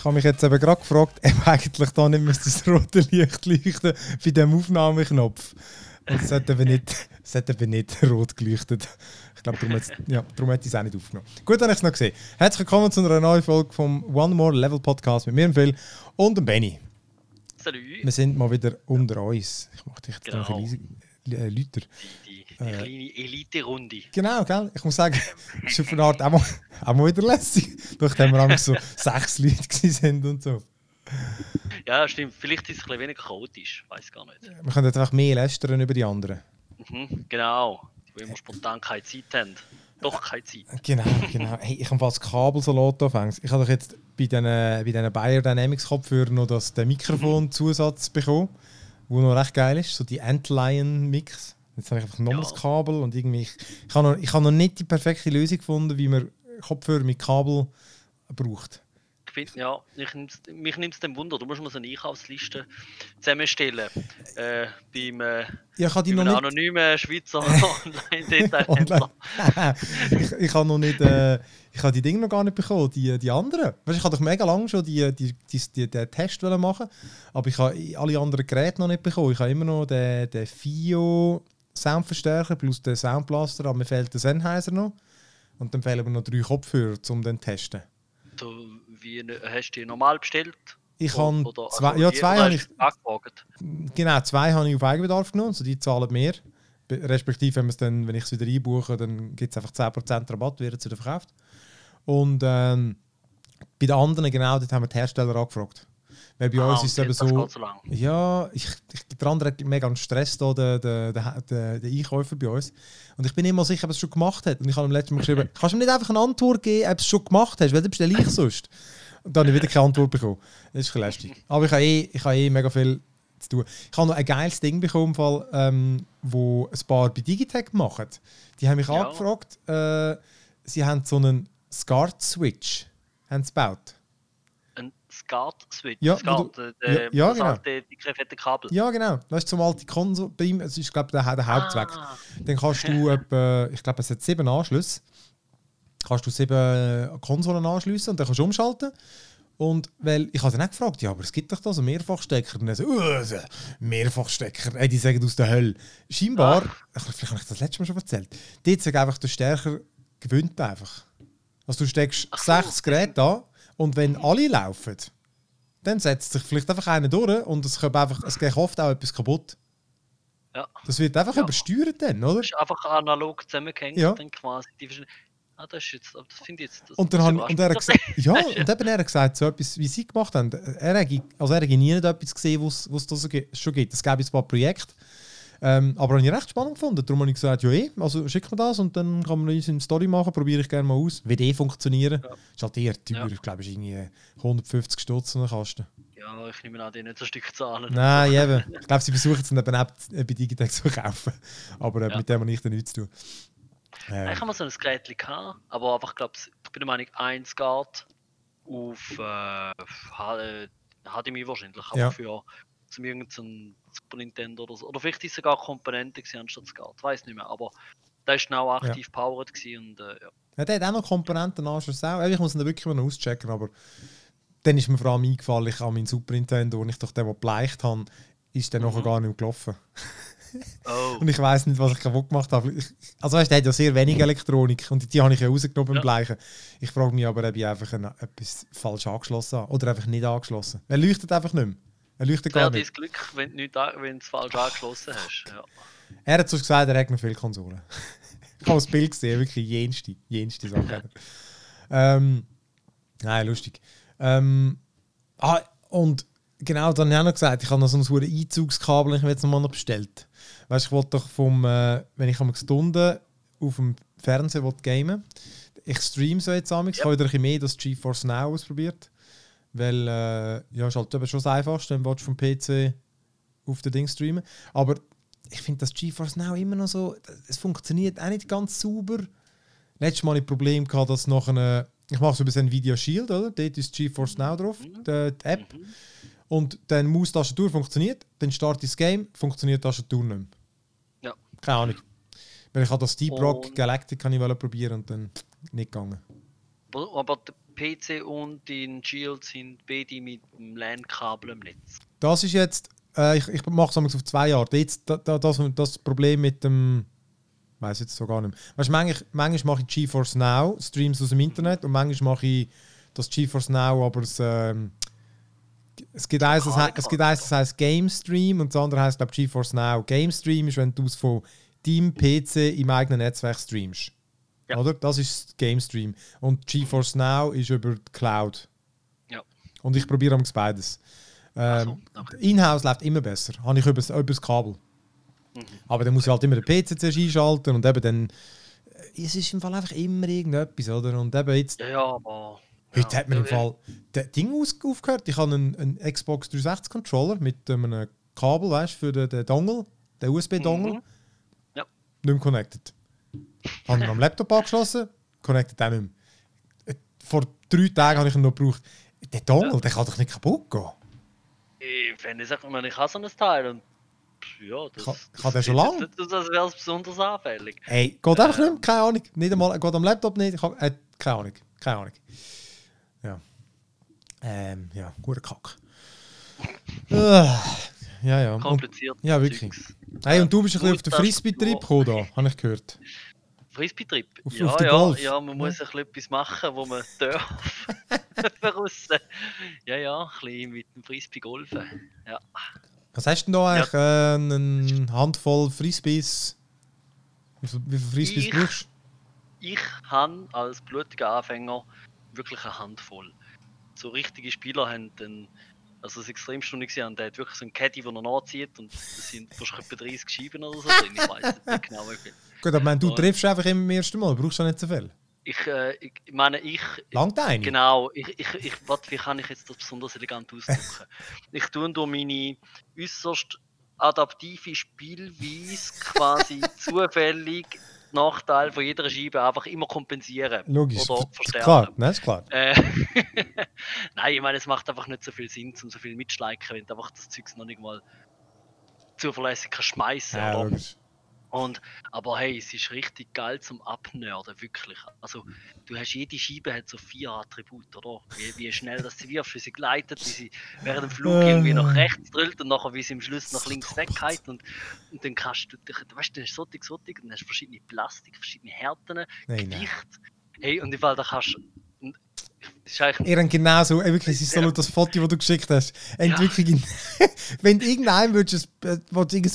Ich habe mich jetzt eben gerade gefragt, ob eigentlich da nicht das rote Licht leuchten bei dem Aufnahmeknopf. Und es hat eben nicht, es hat eben nicht rot geleuchtet. Ich glaube, darum, ja, darum hätte ich es auch nicht aufgenommen. Gut, dann habe ich es noch gesehen. Herzlich willkommen zu einer neuen Folge vom One More Level Podcast mit mir, Phil und dem Benny. Salut. Wir sind mal wieder unter uns. Ich mache dich jetzt Genau. ein bisschen äh, lauter. Die, die, Äh. kleine Elite-Runde. Genau, gell? Ich muss sagen, es ist auf eine Art auch mal, auch mal wieder lässig. Nachdem wir so sechs Leute gewesen sind und so. Ja, stimmt. Vielleicht ist es ein bisschen weniger chaotisch. Weiß gar nicht. Wir können jetzt einfach mehr lästern über die anderen. Mhm, genau. Die, die immer spontan keine Zeit haben. Doch keine Zeit. Genau, genau. Hey, ich habe fast Kabel so laut anfangs. Ich habe doch jetzt bei diesen, bei diesen Bayer Dynamics Kopfhörern noch das, den Mikrofonzusatz bekommen, wo noch recht geil ist, so die Antlion Mix. Jetzt habe ich einfach nochmal Ja. das Kabel und irgendwie, ich, ich habe noch, ich habe noch nicht die perfekte Lösung gefunden, wie man Kopfhörer mit Kabel braucht. Ich finde, ja, ich mich nimmt es dem Wunder. Du musst mir so eine Einkaufsliste zusammenstellen. Äh, beim, äh, Ja, ich beim noch nicht anonymen Schweizer Online-Detailhändler. Online. ich, ich habe noch nicht, äh, ich habe die Dinge noch gar nicht bekommen, die, die anderen. Weißt, ich habe doch mega lange schon die, die, die, die, den Test machen, aber ich habe alle anderen Geräte noch nicht bekommen. Ich habe immer noch den, den FIO Soundverstärker plus den Soundblaster, aber mir fehlt der Sennheiser noch. Und dann fehlen mir noch drei Kopfhörer, um den zu testen. Du, wie, hast du die normal bestellt? Ich habe zwei, also ja, zwei habe ich, genau, zwei habe ich auf Eigenbedarf genommen, also die zahlen mehr. Respektive, wenn, dann, wenn ich es wieder einbuche, dann gibt es einfach 10% Rabatt, wird es wieder verkauft. Und ähm, bei den anderen, genau, dort haben wir die Hersteller angefragt. Weil bei Ah, uns ist es eben so. Ja, ich, ich, der andere hat mega Stress da, der, der, der, Einkäufer bei uns. Und ich bin mal sicher, ob er es schon gemacht hat. Und ich habe ihm letztes Mal geschrieben, kannst du mir nicht einfach eine Antwort geben, ob du es schon gemacht hast, weil dann bestelle ich sonst. Und dann habe ich wieder keine Antwort bekommen. Das ist ein lästig. Aber ich habe eh, ich habe eh mega viel zu tun. Ich habe noch ein geiles Ding bekommen, Fall, ähm, wo ein paar bei Digitech machen. Die haben mich Ja. angefragt, äh, sie haben so einen SCART-Switch gebaut. SCART-Switch. Ja, SCART, du- äh, ja, ja, das genau. alte, dicke, fette Kabel. Ja, genau. Weißt du, zum alte Konsole, es ist, glaube ich, der, der Hauptzweck. Ah, Dann kannst du, etwa, ich glaube, es hat sieben Anschlüsse. Kannst du sieben äh, Konsolen anschliessen und dann kannst du umschalten. Und weil ich habe dann auch gefragt, ja, aber es gibt doch da so Mehrfachstecker. Und dann so, uh, so, Mehrfachstecker, ey, die sagen aus der Hölle. Scheinbar, ich, vielleicht habe ich das letzte Mal schon erzählt, dort sagt einfach der Stärker gewöhnt einfach. Also du steckst Ach sechs Geräte an und wenn alle laufen, dann setzt sich vielleicht einfach einer durch und es kommt einfach, es geht oft auch etwas kaputt. ja. Das wird einfach Ja. übersteuert dann, oder? ist einfach analog zusammengehängt. Ja. Dann quasi die. Ah, das ist jetzt, das finde ich jetzt. Das Und, dann das überrascht und er hat gesagt, ja, und eben er hat gesagt, so etwas, wie sie gemacht haben, er hat, also er hat nie etwas gesehen, was es schon gibt. Es jetzt ein paar Projekte, ähm, aber habe ich recht spannend gefunden. Darum habe ich gesagt, ja eh, also schick mir das und dann kann man eine Story machen, probiere ich gerne mal aus. Wird eh funktionieren. Ja. Ist halt eher teuer, Ja. ich glaube, es ist irgendwie 150 Stutz eine Kasten. Ja, ich nehme an, die nicht so ein Stück zahlen. Nein, eben. Ich glaube, sie versuchen es dann eben auch bei Digitec zu kaufen. Aber äh, Ja. mit dem habe ich dann nichts zu tun. Äh, Ich habe mal so ein Gerät gehabt, aber einfach, glaube ich, bin der Meinung, ein SCART auf äh, H- äh, HDMI wahrscheinlich, aber Ja. für zum irgendeinen Super Nintendo oder so. Oder vielleicht ist es sogar Komponente gewesen anstatt SCART, weiß nicht mehr, aber da ist genau aktiv powered gewesen und äh, ja. Ja, der hat auch noch Komponentenanschluss auch. Ich muss ihn wirklich mal noch auschecken, aber dann ist mir vor allem eingefallen, ich habe meinen Super Nintendo, wo ich doch den, den gebleicht habe, ist der nachher Mhm. gar nicht mehr gelaufen. Oh, Und ich weiß nicht, was ich kaputt gemacht habe. Ich, also weißt, der hat ja sehr wenig Elektronik und die habe ich ja rausgenommen beim Ja. Bleichen. Ich frage mich aber, ob ich einfach ein, etwas falsch angeschlossen habe oder einfach nicht angeschlossen. Er leuchtet einfach nicht mehr. Er leuchtet gar nicht. Glück, wenn du nicht a- wenn du es falsch angeschlossen hast. Ja. Er hat sonst gesagt, er hat noch viele Konsolen. ich habe das Bild gesehen, wirklich jenste, jenste Sachen. ähm, nein, lustig. Ähm, ah, und genau, dann habe ich auch noch gesagt, ich habe noch so ein Einzugskabel, ich habe jetzt noch mal bestellt. Weißt du, ich wollte doch vom, äh, wenn ich am Stunden auf dem Fernseher gamen ich streame so jetzt amigs, Ja. ich habe wieder ein bisschen mehr das GeForce Now ausprobiert. Weil, äh, ja, ist halt eben schon das Einfachste, willst du vom PC auf den Ding streamen. Aber ich finde das GeForce Now immer noch so, es funktioniert auch nicht ganz sauber. Letztes Mal das Problem gehabt, dass nach einer, ich mache es über ein Video Shield, oder? Dort ist GeForce Now drauf, Mhm. die, die App. Und dann Maustastatur funktioniert, dann starte ich das Game, funktioniert Tastatur nicht mehr. Ja. Keine Ahnung. Weil ich habe das Deep Rock Und- Galactic kann ich probieren und dann nicht gegangen. Aber, PC und in Shield sind beide mit dem LAN-Kabel im Netz. Das ist jetzt, äh, ich, ich mache es auf zwei Jahre. Jetzt, da, da, das, das Problem mit dem, ich weiß jetzt so gar nicht mehr. Weißt, manchmal, manchmal mache ich GeForce Now, Streams aus dem Internet, und manchmal mache ich das GeForce Now, aber das, ähm, es gibt eins, das, es gibt eins, das heißt Game Stream und das andere heißt, glaube GeForce Now. Game Stream ist, wenn du es von deinem PC im eigenen Netzwerk streamst. Ja. Oder? Das ist Game Stream. Und GeForce Now ist über die Cloud. Ja. Und ich probiere am beides. Ähm, so, okay. In-house läuft immer besser. Habe ich über das, über das Kabel. Aber dann muss ich halt immer den PC zuerst einschalten und eben dann. äh, Es ist im Fall einfach immer irgendetwas, oder? Und eben jetzt. Ja, ja, aber. Heute ja, hat mir im ja, Fall das Ding aufgehört. Ich habe einen, einen Xbox 360 Controller mit einem Kabel, weißt du, für den, den Dongle, den USB-Dongle. Mhm. Ja. Nicht mehr connected. Habe ihn am Laptop angeschlossen, connected auch nicht mehr. Äh, Vor drei Tagen habe ich ihn noch gebraucht. Der Dongle, der kann doch nicht kaputt gehen. Ich, wenn ich sage, ich, meine, ich habe so ein Teil und ja, das, Kann- das kann der schon sieht lang? jetzt Nicht, aus, als wäre es besonders anfällig. Ey, geht einfach nicht mehr, keine Ahnung. Nicht einmal, geht am Laptop nicht, ich hab, äh, keine Ahnung, keine Ahnung. Ja. Ähm, ja, guter Kack. Äh, ja, ja. Kompliziert. ja, wirklich. Hey, und du bist ein bisschen auf den Frisbee-Trip gekommen, da, habe ich gehört. Frisbee-Trip? Ja, auf ja, Golf. ja, man muss ein bisschen etwas machen, wo man darf. Ja, ja, ein bisschen mit dem Frisbee golfen. Ja. Was hast du denn da eigentlich? Äh, eine Handvoll Frisbees? Wie viel, wie viele Frisbees Ich- brauchst Ich habe als blutiger Anfänger wirklich eine Handvoll. So richtige Spieler haben dann, also das Extremstunde gesehen, haben, der hat wirklich so einen Caddy, den er nachzieht und das sind wahrscheinlich etwa 30 Scheiben oder so drin. Ich weiß nicht genau wie viel. Gut, aber ich du Und- triffst einfach immer im ersten Mal, brauchst du nicht so viel. Ich, äh, ich ich meine, ich, Langt eine? Genau, ich, ich, ich, warte, wie kann ich jetzt das besonders elegant ausdrücken? ich tue durch meine äußerst adaptive Spielweise quasi zufällig die Nachteile von jeder Scheibe einfach immer kompensieren. Logisch, Oder verstärken. klar, ne, ist klar. Äh, Nein, ich meine, es macht einfach nicht so viel Sinn, um so viel mitschleichen, wenn du einfach das Zeug noch nicht mal zuverlässig kannst schmeißen Ja, oder? logisch. Und, aber hey, es ist richtig geil zum Abnörden, wirklich. Also, du hast jede Scheibe hat so vier Attribute, oder? Wie, wie schnell das sie wirft, wie sie gleitet, wie sie während dem Flug irgendwie nach rechts drillt und nachher wie sie im Schluss nach links weggeht. Und, und dann kannst du, dich- du weißt, du hast so dick, so dick, und dann hast du verschiedene Plastik, verschiedene Härten, Nein, nein. Gewicht. Hey, und im Fall, da kannst Das habt genau so, äh, wirklich, es ist so Ja. das Foto, das du geschickt hast. Entwicklung. Wenn du irgendeinem würdest, ein- äh,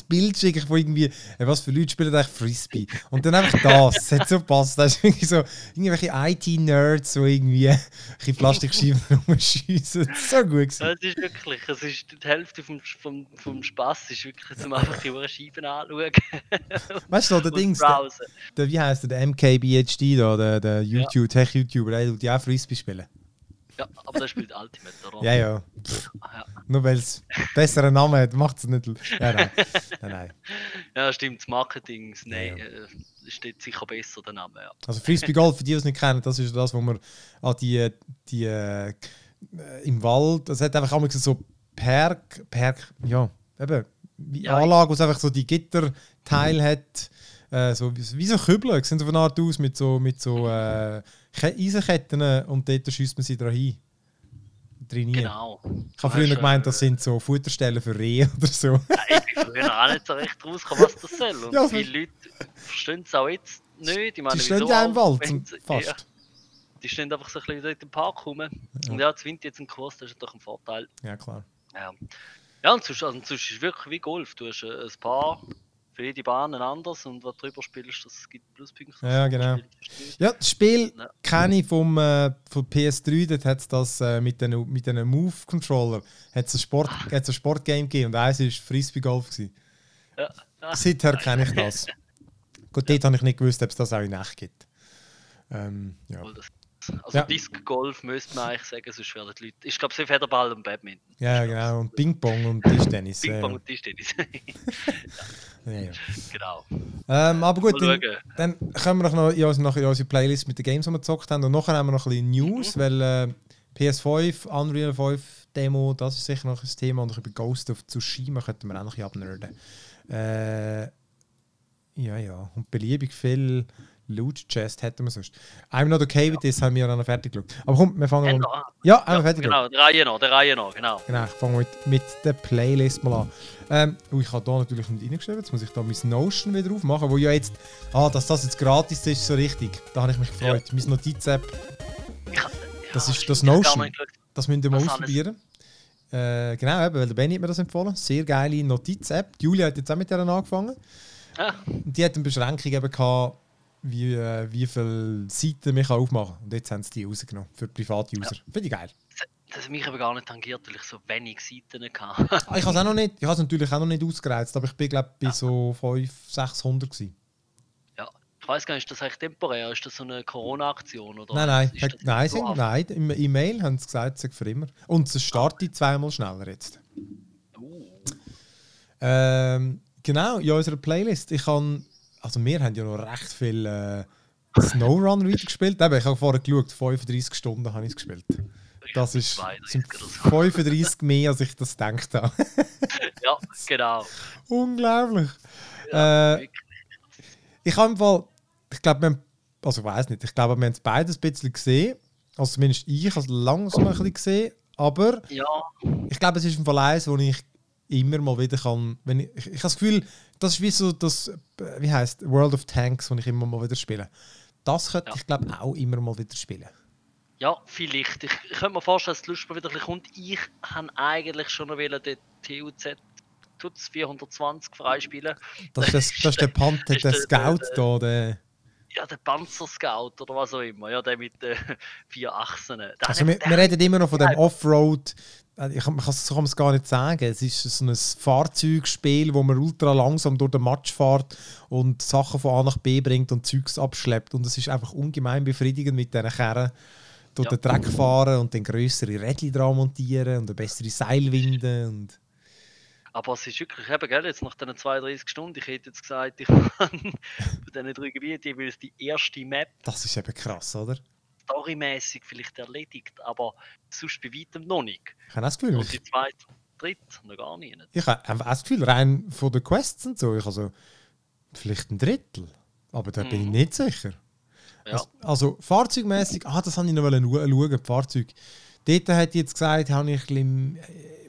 Bild schicken von irgendwie, äh, was für Leute spielen eigentlich Frisbee? Und dann einfach das, es hat so gepasst. Das ist irgendwie so, irgendwelche IT-Nerds, so irgendwie ein bisschen Plastikscheiben rumschiessen. Das so gut gewesen. Ja, es ist wirklich, es ist die Hälfte vom, vom, vom Spaß ist wirklich zum einfach die Uhren Scheiben anschauen Weißt du, der Dings, der, der, wie heißt der, der MKBHD da, der, der YouTube, Tech-YouTuber, der tut ja auch Frisbee spielen. Ja, aber der spielt Ultimate, oder? Ja, ja. Ja. Nur weil es besseren Namen hat, macht es nicht. Ja, nein. nein, nein. Ja, stimmt, das Marketing, nein, Ja, äh, steht sicher besser der Name, ja. Also Frisbee Golf, für die, die es nicht kennen, das ist das, wo man an die, die äh, im Wald, das hat einfach auch so Perk, Perk, ja, eben, wie Ja, Anlage, wo es einfach so die Gitterteile hat, äh, so, wie, so Kübel, sehen so von Art aus mit so, mit so äh, Eisenketten und dort schießt man sie dran hin. Trainieren. Genau. Ich habe früher gemeint, das äh, sind so Futterstellen für Rehe oder so. Ja, ich bin früher auch nicht so recht rausgekommen, was das soll. Und Ja, viele Leute verstehen es auch jetzt nicht. Ich meine, Die stehen ja im Wald, fast. Ja, die stehen einfach so ein bisschen dort im Park rum. Und ja, jetzt windet jetzt ein Kurs, das ist natürlich ein Vorteil. Ja, klar. Ja, ja und sonst, also, sonst ist es wirklich wie Golf. Du hast äh, ein paar für jede Bahn ein anderes und was drüber spielst, das gibt Pluspunkte. Ja, genau. Ja, das Spiel Ja. kenne ich vom, äh, von PS3, dort hat es das äh, mit den, mit den Move-Controller, hat es ein, Sport, hat's ein Sportgame gegeben und eins war Frisbee-Golf. Ja. Ja. Seither kenne ich das. Gut, dort habe ich nicht gewusst, ob es das auch in echt gibt. Ähm, ja. Also Ja. Disc Golf müsste man eigentlich sagen, sonst werden die Leute. Ich glaube, sie Federball und Badminton. ja, genau. Und Ping-Pong und Tischtennis. ja, Ping-Pong ja. und Tischtennis. Ja, ja. genau. Ähm, aber gut, dann, dann kommen wir noch in, unsere- in unsere Playlist mit den Games, die wir gezockt haben. Und nachher haben wir noch ein bisschen News, weil äh, PS5, Unreal 5 Demo, das ist sicher noch ein Thema. Und über Ghost of Tsushima könnten wir auch noch ein bisschen abnerden. Äh, ja, ja. Und beliebig viel Loot Chest hätten wir sonst. I'm not okay with this haben wir dann noch fertig geschaut. Aber komm, wir fangen an. Ja, haben ja, wir fertig. Genau, der Reihe noch, der Reihe noch, genau. Genau, ich fange mit, mit der Playlist mal an. Ähm, oh, ich habe da natürlich nicht reingeschrieben, jetzt muss ich da mein Notion wieder aufmachen, wo ja jetzt, ah, dass das jetzt gratis ist, so richtig. Da habe ich mich gefreut. Mein Notiz-App, Das ja, ist das Notion. das müsst ihr mal ausprobieren. Äh, genau, eben, weil der Benny hat mir das empfohlen. Sehr geile Notiz-App. Die Julia hat jetzt auch mit der angefangen. Ah, die hat eine Beschränkung eben gehabt, wie, äh, wie viele Seiten man aufmachen kann. Und jetzt haben sie die rausgenommen für Private-User. Finde ich geil. das hat mich aber gar nicht tangiert, weil ich so wenig Seiten hatte. Ah, ich habe es auch noch nicht, ich habe es natürlich auch noch nicht ausgereizt, aber ich bin glaube bei so 500, 600 gewesen. ja. Ich weiß gar nicht, ist das eigentlich temporär? Ist das so eine Corona-Aktion? oder Nein, nein, hat, nein, dauerhaft? nein, im E-Mail haben sie gesagt, es für immer. Und es startet zweimal schneller jetzt. Uh, Ähm, genau, in unserer Playlist. Ich kann, also wir haben ja noch recht viel äh, SnowRunner weitergespielt. Eben, ich habe vorher geschaut, 35 Stunden habe ich es gespielt. Das ist, 32 sind oder so. 35 mehr, als ich das gedacht habe. Ja, genau. Unglaublich. Ja, Äh. Ich habe im Fall, ich glaube, wir haben, also ich weiß nicht, ich glaube, wir haben es beide ein bisschen gesehen. Also zumindest ich habe es langsam ein bisschen gesehen. Aber ja, ich glaube, es ist ein Fall eins, wo ich immer mal wieder kann. Wenn ich, ich, ich habe das Gefühl, das ist wie so das, wie heißt World of Tanks, wo ich immer mal wieder spiele. Das könnte Ja. ich glaube auch immer mal wieder spielen. ja, vielleicht. Ich, ich könnte mir vorstellen, dass die Lust mal wieder kommt. Ich habe eigentlich schon noch den TUZ Tutz 420 freispielen. Das ist, das, das ist der Panther, Das der der- Scout der- da, der. Ja, der Panzerscout oder was auch immer. Ja, der mit den vier Achsen. Der Also wir, wir reden immer noch von dem Ja. Offroad. äh, Ich, kann- man kann es- so kann man es gar nicht sagen. Es ist so ein Fahrzeugspiel, wo man ultra langsam durch den Matsch fährt und Sachen von A nach B bringt und Zeugs abschleppt. Und es ist einfach ungemein befriedigend mit diesen Kerren durch Ja. den Dreck fahren und dann größere Rädchen dran montieren und eine bessere Seilwinde. Und Aber es ist wirklich eben, gell, jetzt nach diesen 32 Stunden, ich hätte jetzt gesagt, ich habe bei diesen drei Gebieten jeweils die erste Map das ist eben krass, oder? storymäßig vielleicht erledigt, aber sonst bei weitem noch nicht. Ich habe das Gefühl, Und die zweite, dritte noch gar nicht. ich habe auch das Gefühl, rein von den Quests und so, ich also vielleicht ein Drittel. Aber da bin ich Mhm. nicht sicher. Ja, Also, also fahrzeugmäßig, ah, das habe ich noch schauen, die Fahrzeuge. Dort hat jetzt gesagt, habe ich ein bisschen,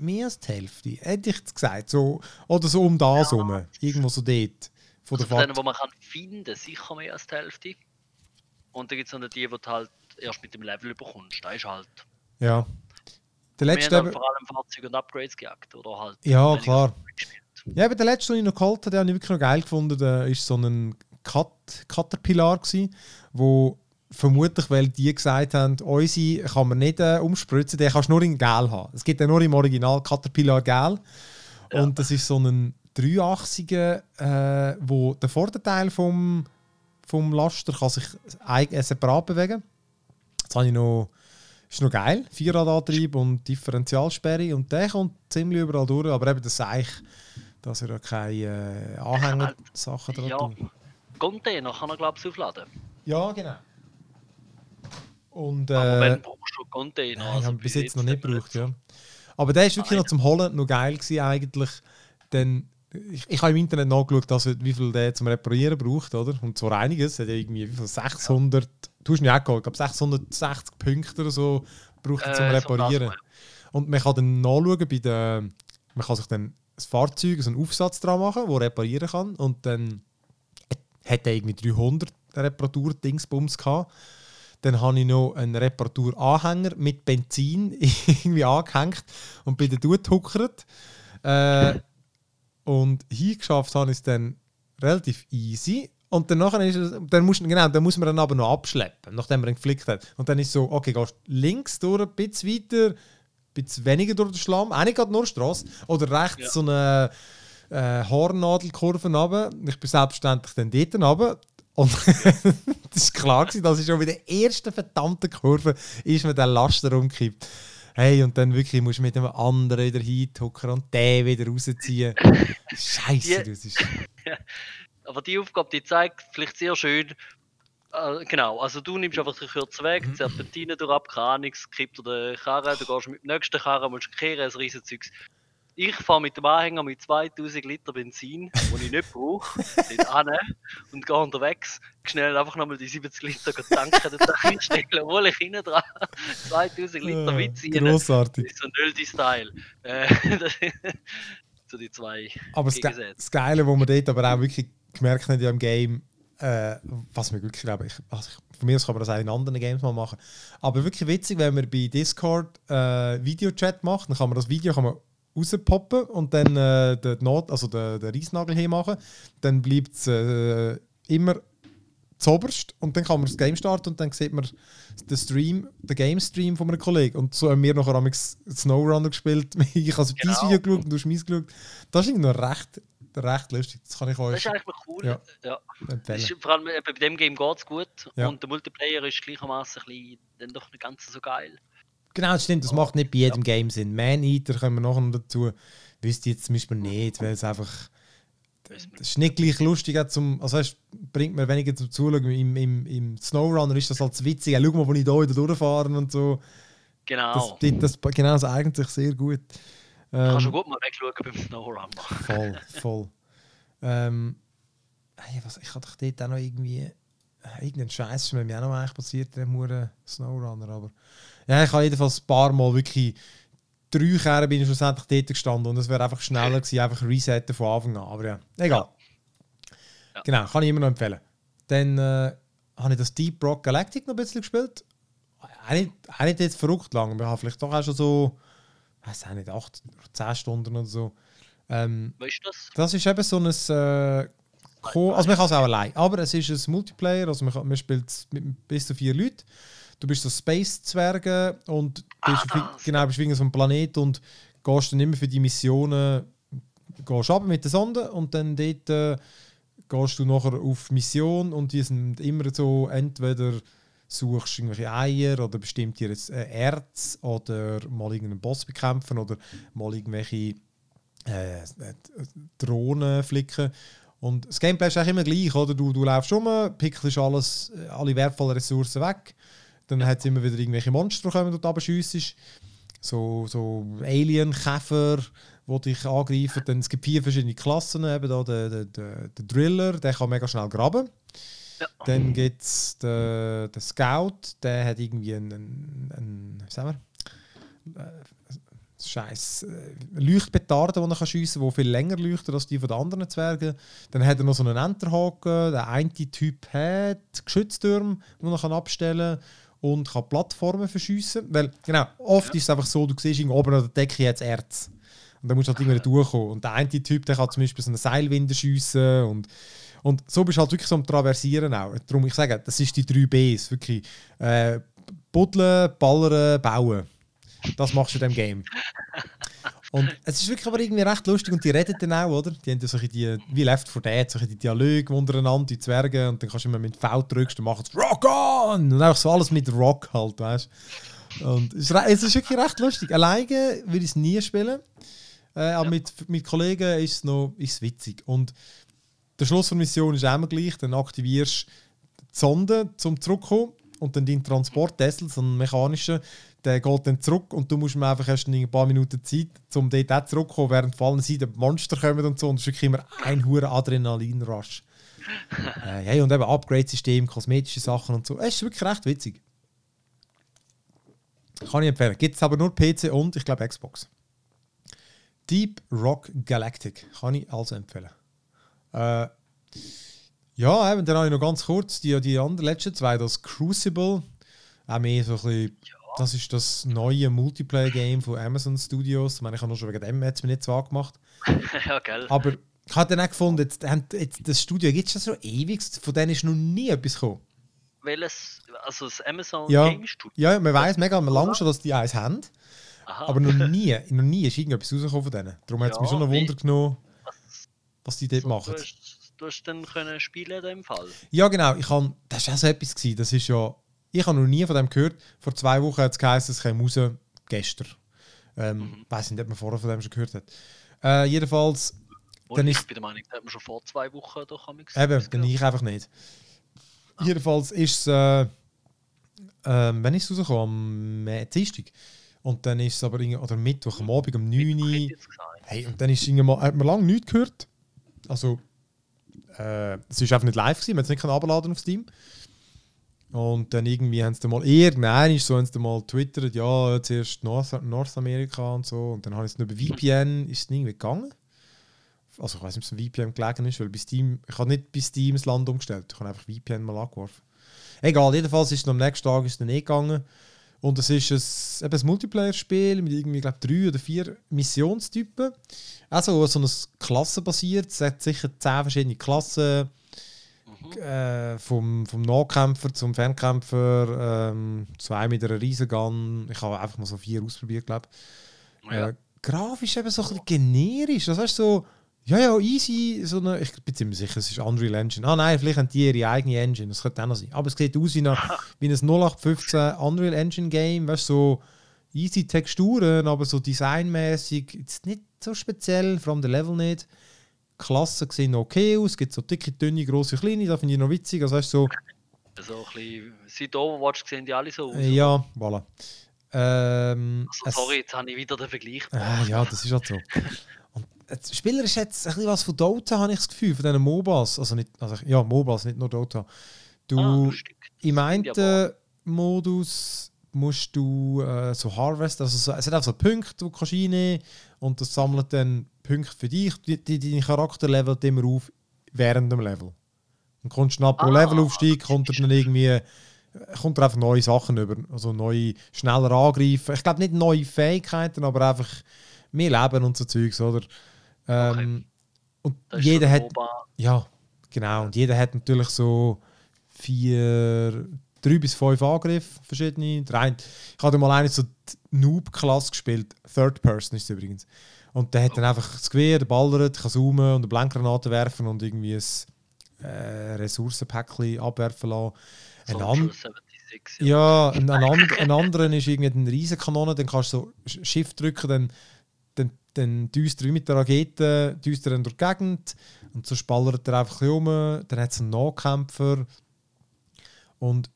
mehr als die Hälfte. Hätte ich gesagt. So, oder so um das Ja. herum. Irgendwo so dort. Von also von denen, die man kann finden, sicher mehr als die Hälfte. Und dann gibt es noch die, die du halt erst mit dem Level bekommst. Da ist halt. Ja. Der Wir letzte, haben eben, halt vor allem Fahrzeuge und Upgrades gejagt. Oder halt. Ja, klar. ja, aber der letzte, den ich noch geholt habe, den habe ich wirklich noch geil gefunden. Der ist so ein Cat Caterpillar gewesen, wo vermutlich, weil die gesagt haben, unsere kann man nicht äh, umspritzen, den kannst du nur in Gel haben. Es gibt ja nur im Original Caterpillar Gel. Ja. Und das ist so ein dreiachsiger, äh, wo der Vorderteil vom, vom Laster kann sich äh, separat bewegen. Das habe ich noch, ist noch geil. Vierradantrieb und Differentialsperre und der kommt ziemlich überall durch, aber eben das eigentlich, dass er ja keine äh, Anhängersachen dran Ja. Container kann er, glaube ich, aufladen. Ja, genau. Und Aber äh, wenn brauchst du Container. Nein, also bis jetzt noch nicht gebraucht, ja. Aber der ist wirklich Nein. noch zum Holen noch geil gewesen eigentlich. Denn ich, ich habe im Internet nachgeschaut, wie viel der zum Reparieren braucht, oder? Und zwar einiges. Er hat ja irgendwie wie viel 600, du hast ihn ja auch geholt, ich glaube 660 Punkte oder so braucht er zum Äh, so Reparieren. Und man kann dann nachschauen bei der, man kann sich dann das Fahrzeug, so einen Aufsatz dran machen, der reparieren kann. Und dann hat er irgendwie 300 Reparatur-Dingsbums gehabt. Dann habe ich noch einen Reparaturanhänger mit Benzin irgendwie angehängt und bin dann durchgehuckert. Äh, und hingeschafft habe ich es dann relativ easy. Und dann, nachher ist es, dann, muss, genau, dann muss man dann aber noch abschleppen, nachdem man ihn geflickt hat. Und dann ist es so, okay, gehst links durch, ein bisschen weiter, ein bisschen weniger durch den Schlamm, eigentlich gerade nur Straße. Oder rechts Ja. so eine äh, Hornnadelkurve runter. Ich bin selbstverständlich dann dort runter. Und das war klar, gewesen, dass ich schon bei der ersten verdammten Kurve ist mir der Laster umgekippt. Hey, und dann wirklich musst du mit dem anderen wieder hintucken und den wieder rausziehen. Scheiße, das ist. Aber die Aufgabe, die zeigt vielleicht sehr schön, äh, genau, also du nimmst einfach den kurzen Weg, Mhm. die Serpentine durch ab, keine Ahnung, kippt dir den Karren, du gehst mit dem nächsten Karren, musst kehren, ein riesen Zeugs. Ich fahre mit dem Anhänger mit 2000 Liter Benzin, den ich nicht brauche, dort an und gehe unterwegs schnell einfach nochmal die 70 Liter tanken, dort einstellen, obwohl ich hinten dran 2000 Liter Ah, mitziehen. Grossartig. Das ist so ein Nöldi-Style. Äh, so die zwei Aber das, Ge Gegensätze. das Geile, wo man dort aber auch wirklich gemerkt hat im Game, äh, was mir wirklich glaube ich, also ich, von mir aus kann man das auch in anderen Games mal machen, aber wirklich witzig, wenn man bei Discord äh, Videochat macht, dann kann man das Video kann man rauspoppen und dann äh, den Not, also den, den Reisnagel hinmachen, dann bleibt es äh, immer zoberst und dann kann man das Game starten und dann sieht man den Stream, den Game Stream von einem Kollegen und so haben wir nachher am Snowrunner gespielt. ich habe Genau. dein Video geschaut und du hast meins geschaut. Das ist irgendwie noch recht, recht lustig. Das kann ich Das euch ist eigentlich cool. Ja. Ja. Das ist, vor allem bei dem Game geht es gut Ja. und der Multiplayer ist gleichermaßen dann doch nicht ganz so geil. Genau, das stimmt. Das macht nicht bei jedem Game Sinn. Man Eater kommen wir nachher noch dazu. Wisst ihr jetzt zum Beispiel nicht, weil es einfach. Das ist nicht gleich lustig. Zum, also es bringt mir weniger zum Zuschauen. Im, im, Im Snowrunner ist das halt witzig. Ja, schau mal, wo ich da wieder durchfahren und so. Genau. das, das, genau, das eignet sich sehr gut. Du kannst Ähm, schon gut mal wegschauen beim Snowrunner. Voll, voll. ähm, hey, was, ich hatte doch dort auch noch irgendwie. äh, Irgendein Scheiß ist mir auch noch eigentlich passiert, der Snowrunner. Aber ja, ich habe jedenfalls ein paar Mal wirklich. Drei Kehren bin ich schlussendlich dort gestanden und es wäre einfach schneller gewesen, einfach resetten von Anfang an. Aber ja, egal. Ja. Genau, kann ich immer noch empfehlen. Dann äh, habe ich das Deep Rock Galactic noch ein bisschen gespielt. Auch nicht, auch nicht jetzt verrückt lang, wir haben vielleicht doch auch schon so, weiß auch nicht, 8 oder 10 Stunden oder so. Ähm, Weißt du das? das ist eben so ein. Äh, also, man kann es auch allein. Aber es ist ein Multiplayer. Also, man, kann, man spielt es mit bis zu vier Leuten. Du bist so Space-Zwerge und bist, wie- das. genau, bist wegen so einem Planet und gehst dann immer für die Missionen gehst runter mit der Sonde und dann dort äh, gehst du nachher auf Mission und die sind immer so, entweder suchst du irgendwelche Eier oder bestimmt dir jetzt äh, Erz oder mal irgendeinen Boss bekämpfen oder mal irgendwelche äh, äh, Drohnen flicken. Und das Gameplay ist eigentlich immer gleich, oder? Du, du läufst rum, pickelst alles, äh, alle wertvollen Ressourcen weg, dann hat es immer wieder irgendwelche Monster, die kommen und runterschiessest. So, so Alien-Käfer, die dich angreifen. Dann, es gibt vier verschiedene Klassen. Eben da der, der, der, der Driller, der kann mega schnell graben. Ja. Dann gibt es den, den Scout, der hat irgendwie einen, einen, einen wie sagen wir, äh, Scheiß äh, Leuchtpetarden, die er kann schiessen kann, die viel länger leuchten als die von den anderen Zwergen. Dann hat er noch so einen Enterhaken. Der eine Typ hat Geschütztürme, die er abstellen kann und kann Plattformen verschiessen. Weil, genau, oft ist es einfach so, du siehst irgendwo oben an der Decke jetzt Erz. Und dann musst du halt irgendwie durchkommen. Und der eine Typ, der kann zum Beispiel so eine Seilwinde schiessen und und so bist du halt wirklich so am Traversieren auch. Darum, ich sage, das ist die drei Bs. Wirklich äh, buddeln, ballern, bauen. Das machst du in diesem Game. Und es ist wirklich aber irgendwie recht lustig und die reden dann auch, oder? Die haben ja solche die, wie Left 4 Dead, solche die Dialoge untereinander, die Zwerge, und dann kannst du immer mit V drückst, dann machen sie Rock on! Und einfach so alles mit Rock halt, weißt du? Und es ist, es ist wirklich recht lustig. Alleine würde ich es nie spielen, äh, aber mit, mit Kollegen ist es noch ist witzig. Und der Schluss der Mission ist immer gleich, dann aktivierst du die Sonde zum Zurückkommen und dann dein Transportessel, so ein mechanischer, der geht dann zurück und du musst mir einfach erst ein paar Minuten Zeit, um dort auch zurückzukommen, während vor allem Seiten die Monster kommen und so. Und es ist wirklich immer ein hoher Adrenalin-Rush. äh, hey, und eben Upgrade-System, kosmetische Sachen und so. Es ist wirklich recht witzig. Kann ich empfehlen. Gibt es aber nur PC und, ich glaube, Xbox. Deep Rock Galactic. Kann ich also empfehlen. Äh, ja, eben, dann habe ich noch ganz kurz die, die anderen letzten zwei, das Crucible. Auch mehr so ein bisschen, das ist das neue Multiplayer-Game von Amazon Studios. Ich meine, ich habe nur schon wegen dem es mir nicht so angemacht. ja, gell. Aber ich habe dann auch gefunden, jetzt, jetzt, das Studio gibt es schon so ewig, von denen ist noch nie etwas gekommen. Welches, also das Amazon Ja. Game Studio. Ja, man weiß mega lange schon, dass die eins haben, Aha. aber noch nie, noch nie ist irgendetwas rausgekommen von denen. Darum hat es mich schon noch wie- Wunder genommen, Was- was die dort so, machen. Du hast, du hast dann können spielen in dem Fall. Ja, genau. Ich kann, das war auch so etwas. Gewesen. Das ist ja, ich habe noch nie von dem gehört. Vor zwei Wochen hat es geheißen, es käme raus, gestern. Ähm, Mhm. weiß nicht, ob man vorher von dem schon gehört hat. Äh, jedenfalls, Und Dann ich ist- bin der Meinung, das hat man schon vor zwei Wochen doch am eben, dann ich einfach nicht. Jedenfalls ist es, äh, ähm, wenn ist es rausgekommen? Am äh, Dienstag. Und dann ist es aber, oder Mittwoch, am Abend um 9 Uhr. Hey, und dann ist mal, hat man lange nichts gehört. Also, äh, es ist einfach nicht live gewesen, man hat es nicht abladen auf Steam. Und dann irgendwie haben sie mal irgendwann so haben sie mal twittert, ja, zuerst North, Nordamerika und so. Und dann habe ich es über VPN, ist es irgendwie gegangen. Also ich weiß nicht, ob es ein VPN gelegen ist, weil bei Steam, ich habe nicht bei Steam das Land umgestellt, ich habe einfach VPN mal angeworfen. Egal, jedenfalls ist es am nächsten Tag ist dann eh gegangen. Und es ist ein, ein Multiplayer-Spiel mit irgendwie, glaube drei oder vier Missionstypen. Also so ein Klassenbasiert. Es hat sicher zehn verschiedene Klassen. Äh, vom, vom Nahkämpfer zum Fernkämpfer, ähm, zwei mit einer Riesengun. Ich habe einfach mal so vier ausprobiert, glaube ich. Ja. Äh, grafisch eben so ein bisschen generisch. Das heißt so, ja, ja, easy. So eine, ich bin ziemlich sicher, es ist Unreal Engine. Ah nein, vielleicht haben die ihre eigene Engine. Das könnte auch noch sein. Aber es sieht aus wie, eine, wie ein 0815 Unreal Engine Game. Weißt du, so easy Texturen, aber so designmäßig jetzt nicht so speziell, vor allem der Level nicht. Klassen sehen okay aus. Es gibt so dicke, dünne, große, kleine. Das finde ich noch witzig. Also, weißt, so, so ein bisschen, seit Overwatch sehen die alle so aus. Ja, voilà. Ähm, also, sorry, jetzt habe ich wieder den Vergleich. Äh, ja, das ist halt so. Spieler ist jetzt ein bisschen was von Dota, habe ich das Gefühl, von diesen MOBAs. Also nicht, also ja, MOBAs, nicht nur Dota. Du, ah, im einen Modus musst du äh, so Harvest, also so, es hat auch so Punkte, die du kannst reinnehmen und das sammelt dann Punkte für dich. Dein Charakter levelt immer auf während dem Level. Und kommst nach pro ah, Levelaufstieg, kommt dann irgendwie kommt einfach neue Sachen über, also neue, schneller angreifen. Ich glaube nicht neue Fähigkeiten, aber einfach mehr Leben und so Zeugs, oder? Ähm, okay. Und jeder hat. Ja, genau. Und jeder hat natürlich so vier, drei bis fünf Angriffe, verschiedene. Drei. Ich hatte mal eine so Noob-Klasse gespielt. Third Person ist es übrigens. Und der hat dann einfach das Gewehr, der ballert, kann zoomen und eine Blankgranate werfen und irgendwie ein äh, Ressourcenpäckchen abwerfen lassen. Ein an ja, ein, ein, and ein anderen ist irgendwie eine Riesenkanone, dann kannst du so Shift drücken, dann dann düst er mit der Rakete düst er durch die Gegend und so spallert er einfach um. Dann hat es einen Nahkämpfer. Und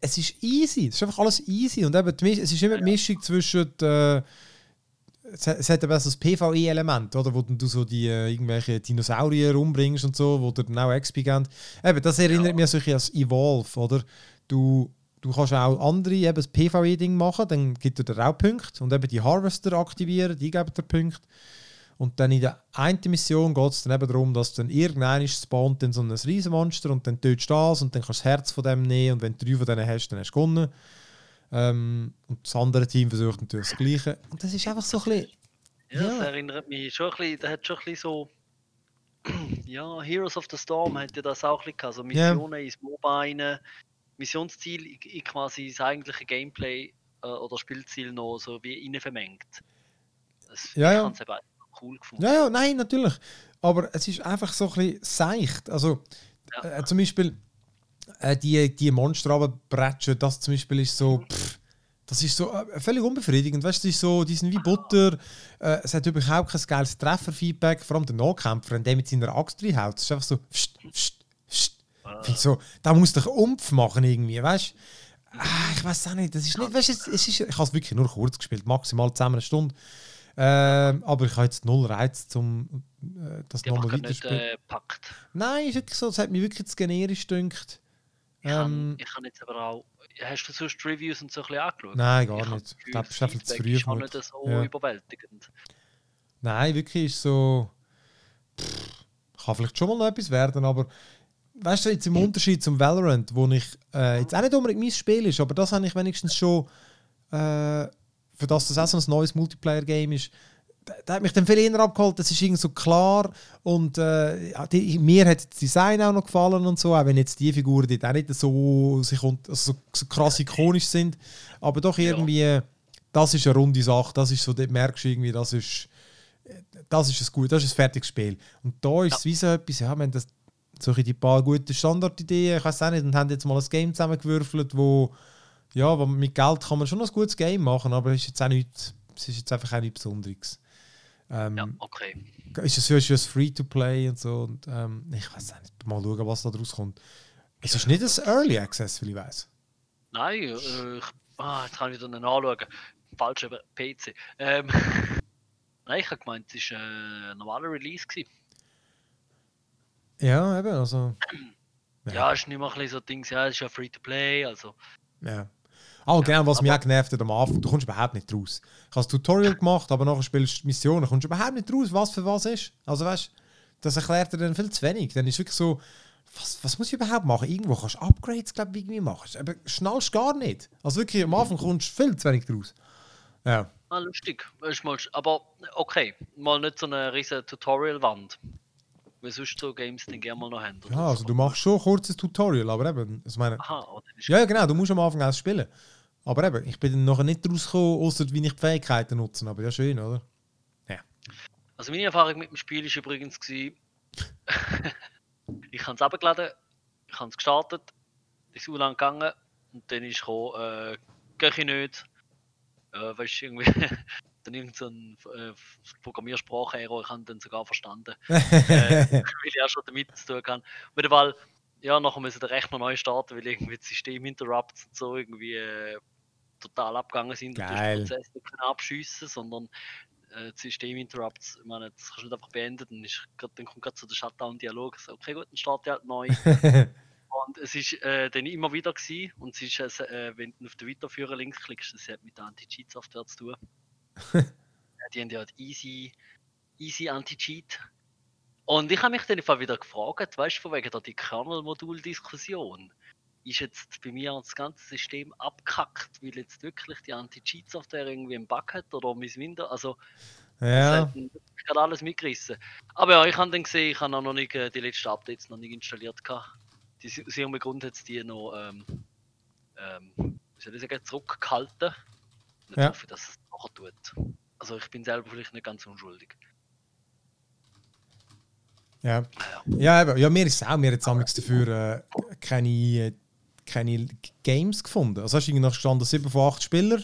es ist easy. Es ist einfach alles easy. Und eben, es ist immer die Mischung zwischen. Äh, es, hat, es hat eben so das PvE-Element, oder? Wo du so die äh, irgendwelche Dinosaurier umbringst und so, wo du dann auch XP gibst. Eben, das erinnert ja. mich so an Evolve, oder? Du Du kannst auch andere eben das PvE-Ding machen, dann gibt er dir auch Punkte und eben die Harvester aktivieren, die geben dir Punkte. Und dann in der einen Mission geht es dann eben darum, dass dann irgendein spawnt dann so ein Riesenmonster und dann tötest du das und dann kannst du das Herz von dem nehmen und wenn du drei von denen hast, dann hast du gewonnen. Ähm, und das andere Team versucht natürlich das Gleiche. Und das ist einfach so ein bisschen... Ja, ja. das erinnert mich schon ein bisschen, das hat schon ein bisschen so... Ja, Heroes of the Storm hat ja das auch ein bisschen gehabt, so Missionen yeah. ins MOBA Missionsziel in quasi das eigentliche Gameplay äh, oder Spielziel noch so wie innen vermengt. Das ja, ja. eben cool gefunden. Ja, ja, nein, natürlich. Aber es ist einfach so ein bisschen seicht. Also, ja. äh, zum Beispiel äh, die, die Monster runterbretschen, das zum Beispiel ist so. Pff, das ist so äh, völlig unbefriedigend. Weißt du, ist so, die sind wie Butter. Äh, es hat überhaupt kein geiles Trefferfeedback. Vor allem der Nahkämpfer, der mit seiner Axt reinhaut. Es ist einfach so. Pst, pst, ich so, da muss doch Umf machen irgendwie, weißt du? Ah, ich weiß auch nicht, das ist nicht, weißt du, es ist, ich habe es wirklich nur kurz gespielt, maximal zusammen eine Stunde. Ähm, aber ich habe jetzt null Reiz, um äh, das nochmal weiterzuspielen. Äh, packt. Nein, ist wirklich so, es hat mich wirklich zu generisch gedünkt. Ähm, ich habe jetzt aber auch. Hast du sonst Reviews und so ein bisschen angeschaut? Nein, gar ich nicht. Ich glaube, es ist einfach zu früh. Ist auch nicht so ja. überwältigend. Nein, wirklich ist so. Pff, kann vielleicht schon mal noch etwas werden, aber weißt du, jetzt im Unterschied zum Valorant, wo ich äh, jetzt auch nicht unbedingt mein Spiel ist, aber das habe ich wenigstens schon, äh, für das das auch so ein neues Multiplayer-Game ist, da, hat mich dann viel eher abgeholt, das ist irgendwie so klar und äh, die, mir hat das Design auch noch gefallen und so, auch wenn jetzt die Figuren die auch nicht so, sich, also so, krass ikonisch sind, aber doch irgendwie, ja. das ist eine runde Sache, das ist so, dort merkst du irgendwie, das ist das ist ein gut, das ist ein fertiges Spiel. Und da ist es wie so etwas, ja, wenn das so die paar gute Standardideen, ich weiß auch nicht, und haben jetzt mal ein Game zusammengewürfelt, wo, ja, mit Geld kann man schon ein gutes Game machen, aber es ist jetzt auch nicht, es ist jetzt einfach auch nichts Besonderes. Ähm, ja, okay. Ist es für ein Free-to-Play und so, und ähm, ich weiß nicht, mal schauen, was da draus kommt. Es ist nicht ein Early Access, wie ich weiß. Nein, äh, ich, ah, jetzt kann ich wieder nachschauen. Falsch über PC. Ähm, Nein, ich habe gemeint, es war ein normaler Release. Gewesen. Ja, eben, also. Ja, es ist nicht mehr ein so Dings, ja, es ist ja free to play, also. Ja. Ah, genau, was mich auch genervt hat am Anfang, du kommst überhaupt nicht raus. Ich habe das Tutorial gemacht, aber nachher spielst du Missionen, kommst du überhaupt nicht raus, was für was ist. Also weißt du, das erklärt dir dann viel zu wenig. Dann ist wirklich so, was, was muss ich überhaupt machen? Irgendwo kannst du Upgrades, glaube ich, irgendwie machen. Aber schnallst gar nicht. Also wirklich, am Anfang kommst du viel zu wenig raus. Ja. Ah, lustig. Aber okay, mal nicht so eine riesige Tutorial-Wand. Wie sonst so Games den gerne mal noch haben. Ja, also so. du machst schon ein kurzes Tutorial, aber eben, also meine, Aha, oder ist ja, ja, genau, du musst am Anfang erst spielen. Aber eben, ich bin dann nachher nicht rausgekommen, außer wie ich die Fähigkeiten nutzen. Aber ja, schön, oder? Also meine Erfahrung mit dem Spiel ist übrigens gewesen, ich habe es abgeladen, ich habe es gestartet, ist so lang gegangen und dann ist gekommen, äh, geht ich nicht. Äh, weißt du, irgendwie dann irgend so ein äh, Programmiersprache-Error, ich habe dann sogar verstanden, äh, weil ich auch schon damit zu tun kann. Auf jeden Fall, ja, nachher müssen den Rechner neu starten, weil irgendwie die System-Interrupts und so irgendwie äh, total abgegangen sind. und du Geil. den Prozess nicht abschiessen, sondern äh, System-Interrupts, ich meine, das kannst du nicht einfach beenden, dann, ist grad, dann kommt gerade so der Shutdown-Dialog, so, okay gut, dann starte ich halt neu. und es ist äh, dann immer wieder gewesen, und es ist, äh, wenn du auf den Weiterführen-Link klickst, das hat mit der Anti-Cheat-Software zu tun. Die haben ja easy, easy Anti-Cheat. Und ich habe mich dann einfach wieder gefragt, weißt du, von wegen die Kernel-Modul-Diskussion. Ist jetzt bei mir das ganze System abkackt, weil jetzt wirklich die Anti-Cheat-Software irgendwie einen Bug hat oder mein Windows, also das ja, hat dann wirklich gerade alles mitgerissen. Aber ja, ich habe dann gesehen, ich habe noch nicht äh, die letzten Updates noch nicht installiert. Gehabt. Die, aus irgendeinem Grund hat es die noch ähm, ähm, wie soll ich sagen, zurückgehalten. Und jetzt Ja. hoffe ich, dass es nachher tut. Also ich bin selber vielleicht nicht ganz unschuldig. ja. Ja, eben. ja, mir ist es auch, mir hat es dafür äh, keine, keine Games gefunden. Also hast du irgendwie noch gestanden, 7 von 8 Spieler.